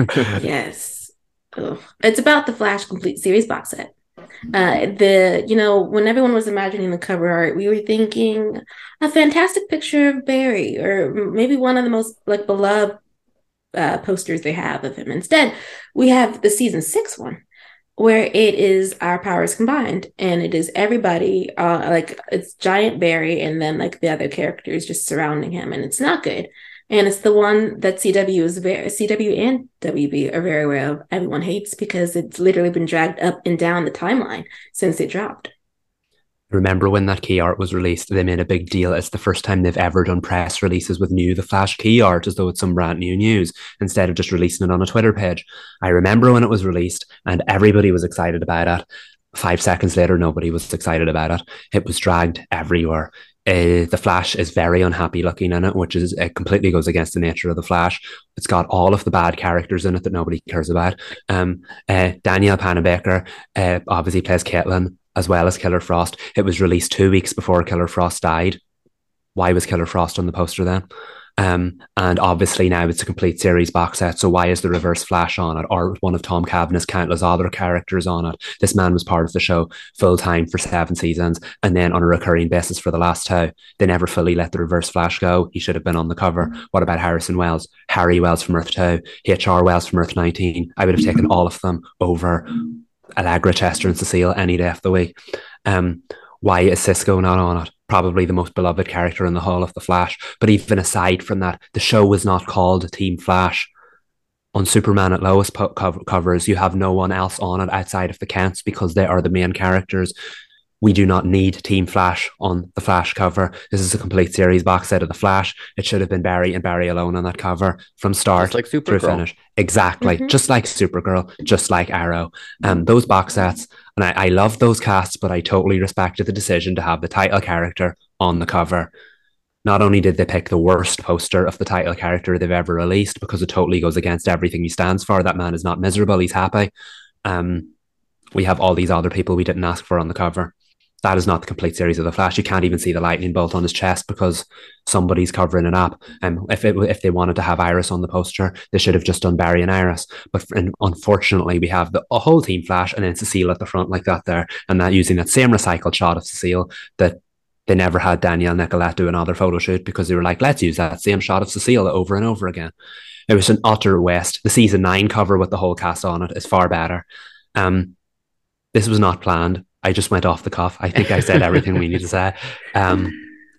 Yes. Ugh. It's about the Flash Complete Series box set. Uh, the you know when everyone was imagining the cover art, we were thinking a fantastic picture of Barry, or maybe one of the most like beloved uh, posters they have of him. Instead, we have the season six one, where it is our powers combined, and it is everybody uh, like it's giant Barry, and then like the other characters just surrounding him, and it's not good. And it's the one that CW is very CW and WB are very aware of. Everyone hates because it's literally been dragged up and down the timeline since it dropped. Remember when that key art was released? They made a big deal. It's the first time they've ever done press releases with new The Flash key art as though it's some brand new news instead of just releasing it on a Twitter page. I remember when it was released and everybody was excited about it. Five seconds later, nobody was excited about it. It was dragged everywhere. Uh, the Flash is very unhappy looking in it, which is it completely goes against the nature of the Flash. It's got all of the bad characters in it that nobody cares about. Um, uh, Panabaker uh, obviously plays Caitlin as well as Killer Frost. It was released two weeks before Killer Frost died. Why was Killer Frost on the poster then? Um, and obviously now it's a complete series box set. So why is the Reverse Flash on it, or one of Tom Cavanagh's countless other characters on it? This man was part of the show full time for seven seasons, and then on a recurring basis for the last two. They never fully let the Reverse Flash go. He should have been on the cover. What about Harrison Wells, Harry Wells from Earth Two, H.R. Wells from Earth Nineteen? I would have taken all of them over Allegra, Chester, and Cecile any day of the week. Um, why is Cisco not on it? Probably the most beloved character in the whole of the Flash. But even aside from that, the show was not called Team Flash. On Superman at Lois po- cov- covers, you have no one else on it outside of the Kents because they are the main characters. We do not need Team Flash on the Flash cover. This is a complete series box set of the Flash. It should have been Barry and Barry alone on that cover from start Just like through finish. Exactly. Mhm. Just like Supergirl, just like Arrow. Um, those box sets, and I, I love those casts, but I totally respected the decision to have the title character on the cover. Not only did they pick the worst poster of the title character they've ever released because it totally goes against everything he stands for. That man is not miserable, he's happy. Um, we have all these other people we didn't ask for on the cover. That is not the complete series of the Flash. You can't even see the lightning bolt on his chest because somebody's covering it up. And um, if it, if they wanted to have Iris on the poster, they should have just done Barry and Iris. But and unfortunately, we have the whole team Flash and then Cecile at the front like that there, and that using that same recycled shot of Cecile that they never had Danielle Nicolette do another photo shoot because they were like, let's use that same shot of Cecile over and over again. It was an utter waste. The season nine cover with the whole cast on it is far better. Um, this was not planned. I just went off the cuff. I think I said everything we need to say. Um,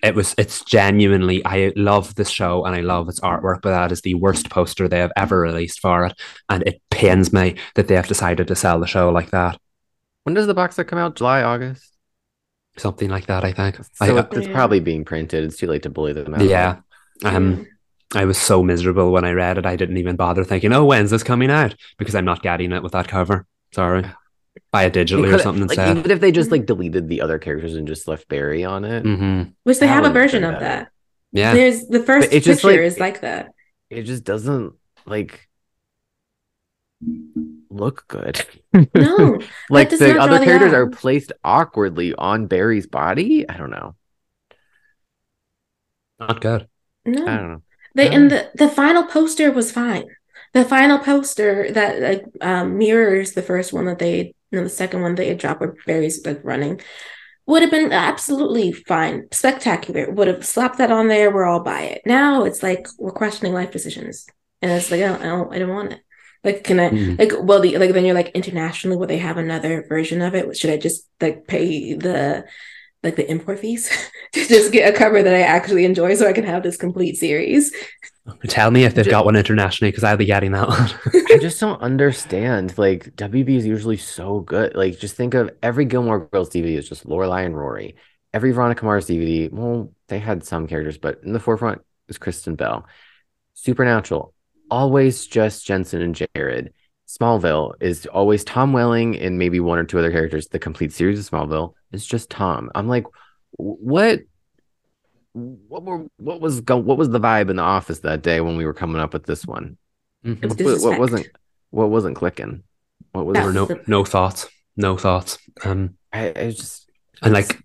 it was it's genuinely I love this show and I love its artwork, but that is the worst poster they have ever released for it. And it pains me that they have decided to sell the show like that. When does the box set come out? July, August? Something like that, I think. So I, it- it's probably being printed. It's too late to bully them out. yeah. Um I was so miserable when I read it. I didn't even bother thinking, oh, when's this coming out? Because I'm not getting it with that cover. Sorry. Buy it digitally or something like, instead. even if they just like deleted the other characters and just left Barry on it, hmm Which they have a version of better. that. Yeah. There's the first But it's just like- is like that. it just doesn't like look good. No, like the other characters eye. are placed awkwardly on Barry's body. I don't know. Not good. no. I don't know. They and the the final poster was fine. The final poster that like um, mirrors the first one that they, know, the second one they had dropped where Barry's like running, would have been absolutely fine, spectacular. Would have slapped that on there. We're all by it. Now it's like we're questioning life decisions, and it's like I don't, I don't, I don't want it. Like, can I Mhm. like well the like then you're like internationally will they have another version of it? Should I just like pay the like the import fees to just get a cover that I actually enjoy so I can have this complete series? Tell me if they've got one internationally because I'll be getting that one. I just don't understand. Like WB is usually so good. Like just think of every Gilmore Girls DVD is just Lorelai and Rory. Every Veronica Mars DVD, well, they had some characters, but in the forefront is Kristen Bell. Supernatural, always just Jensen and Jared. Smallville is always Tom Welling and maybe one or two other characters. The complete series of Smallville is just Tom. I'm like, what? What were what was go, what was the vibe in the office that day when we were coming up with this one? Mhm. What, what wasn't what wasn't clicking? What was There were no no thoughts. No thoughts. Um I, I just and like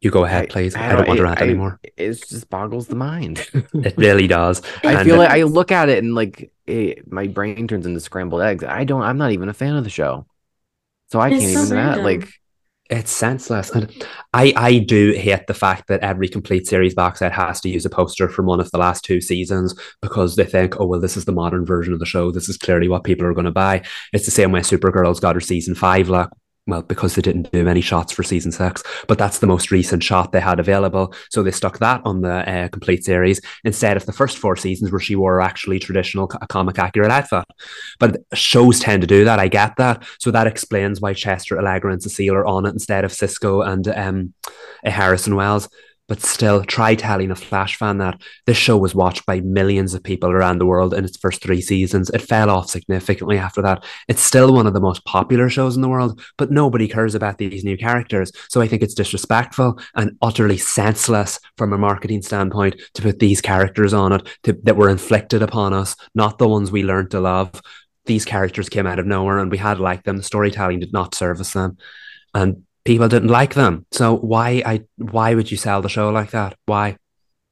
you go ahead, please. I, don't want to it- rant I- anymore. It just boggles the mind. It really does. I And, feel uh, like I look at it and like it, my brain turns into scrambled eggs. I don't. I'm not even a fan of the show, so I can't so even that. Like it's senseless. And I, I do hate the fact that every complete series box set has to use a poster from one of the last two seasons because they think, oh, well, this is the modern version of the show. This is clearly what people are going to buy. It's the same way Supergirl's got her season five look. Well, because they didn't do any shots for season six, but that's the most recent shot they had available. So they stuck that on the uh, complete series instead of the first four seasons where she wore actually traditional co- comic accurate outfit. But shows tend to do that. I get that. So that explains why Chester, Allegra, and Cecile are on it instead of Cisco and um, uh, Harrison Wells. But still, try telling a Flash fan that this show was watched by millions of people around the world in its first three seasons. It fell off significantly after that. It's still one of the most popular shows in the world, but nobody cares about these new characters. So I think it's disrespectful and utterly senseless from a marketing standpoint to put these characters on it to, that were inflicted upon us, not the ones we learned to love these characters came out of nowhere and we had liked them. The storytelling did not service them. And people didn't like them. So why I why would you sell the show like that? Why?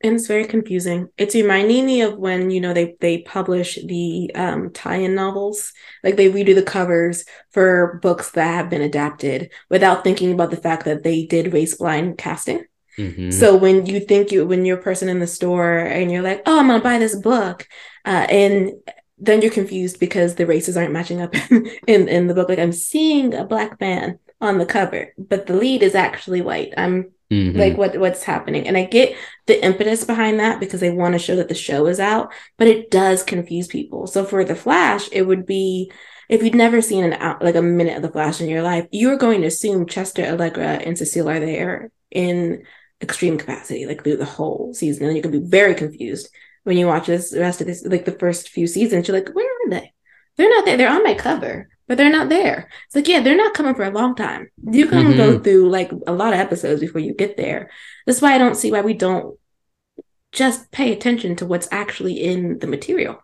And it's very confusing. It's reminding me of when, you know, they they publish the um tie-in novels. Like they redo the covers for books that have been adapted without thinking about the fact that they did race blind casting. Mhm. So when you think you when you're a person in the store and you're like, oh, I'm gonna buy this book, uh, and then you're confused because the races aren't matching up in in the book. Like I'm seeing a black man on the cover, but the lead is actually white. I'm Mhm. like what what's happening? And i get the impetus behind that because they want to show that the show is out but it does confuse people. So for the flash it would be if you'd never seen an out like a minute of the flash in your life you're going to assume chester allegra and cecile are there in extreme capacity like through the whole season. And you can be very confused when you watch this the rest of this like the first few seasons. You're like where are they? They're not there. They're on my cover but they're not there. It's like, yeah, they're not coming for a long time. You can go through like a lot of episodes before you get there. That's why I don't see why we don't just pay attention to what's actually in the material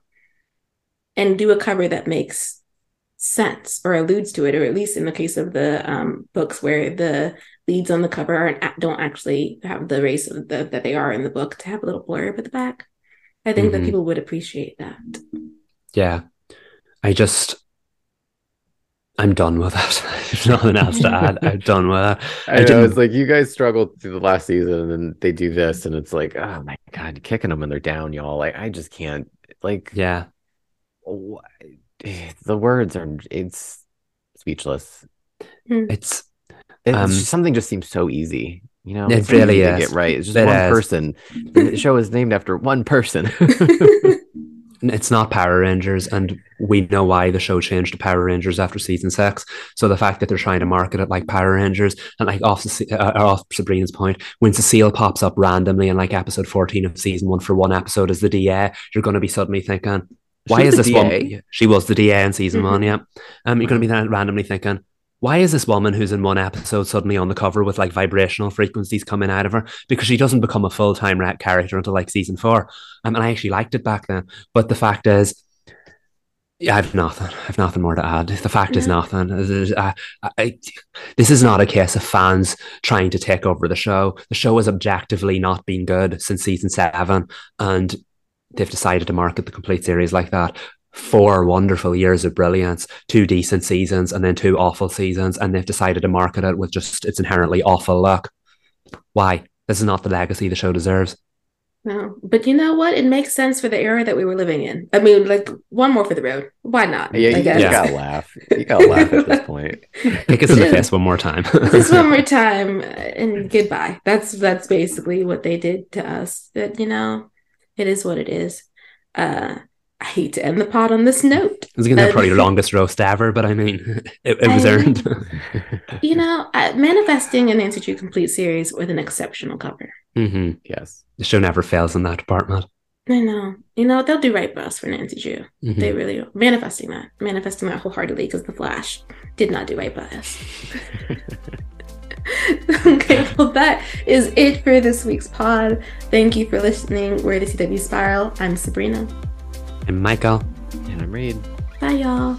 and do a cover that makes sense or alludes to it, or at least in the case of the um, books where the leads on the cover aren't don't actually have the race of the, that they are in the book to have a little blurb at the back. I think that Mhm. people would appreciate that. Yeah. I just I'm done with it. There's nothing else to add. I'm done with it. I, know it's like you guys struggled through the last season, and then they do this, and it's like, oh my god, kicking them and they're down, y'all. Like I just can't. Like Yeah. wh- the words are. It's speechless. It's It's Um, something just seems so easy. You know, It it's really easy to is. get right. It's just It one is. person. the show is named after one person. it's not Power Rangers, and we know why the show changed to Power Rangers after season six. So the fact that they're trying to market it like Power Rangers, and like off, uh, off Sabrina's point, when Cecile pops up randomly in like episode fourteen of season one for one episode as the DA, you're going to be suddenly thinking, why is this the woman? She was the DA in season one, Mhm. yeah. Um, you're going to be then randomly thinking. Why is this woman who's in one episode suddenly on the cover with like vibrational frequencies coming out of her? Because she doesn't become a full time rat character until like season four. Um, and I actually liked it back then. But the fact is, yeah, I've nothing. I've nothing more to add. The fact is nothing. I, uh, I, I- this is not a case of fans trying to take over the show. The show has objectively not been good since season seven, and they've decided to market the complete series like that. Four wonderful years of brilliance, two decent seasons, and then two awful seasons, and they've decided to market it with just its inherently awful look. Why? This is not the legacy the show deserves. No, but you know what? It makes sense for the era that we were living in. I mean, like one more for the road. Why not? yeah, I you, guess. you gotta laugh. You gotta laugh at this point. Kick us in the face one more time. Just one more time and goodbye. That's that's basically what they did to us. That you know, it is what it is. Uh, I hate to end the pod on this note. It's gonna be probably the longest roast ever, but I mean, it, it was I- earned. You know, uh, manifesting a Nancy Drew complete series with an exceptional cover. Hmm yes. The show never fails in that department. I know. You know, they'll do right by us for Nancy Drew. Mhm. They really are. Manifesting that. Manifesting that wholeheartedly because The Flash did not do right by us. okay, well, that is it for this week's pod. Thank you for listening. We're the CW Spiral. I'm Sabrina. I'm Michael, And I'm Reed. Bye, y'all.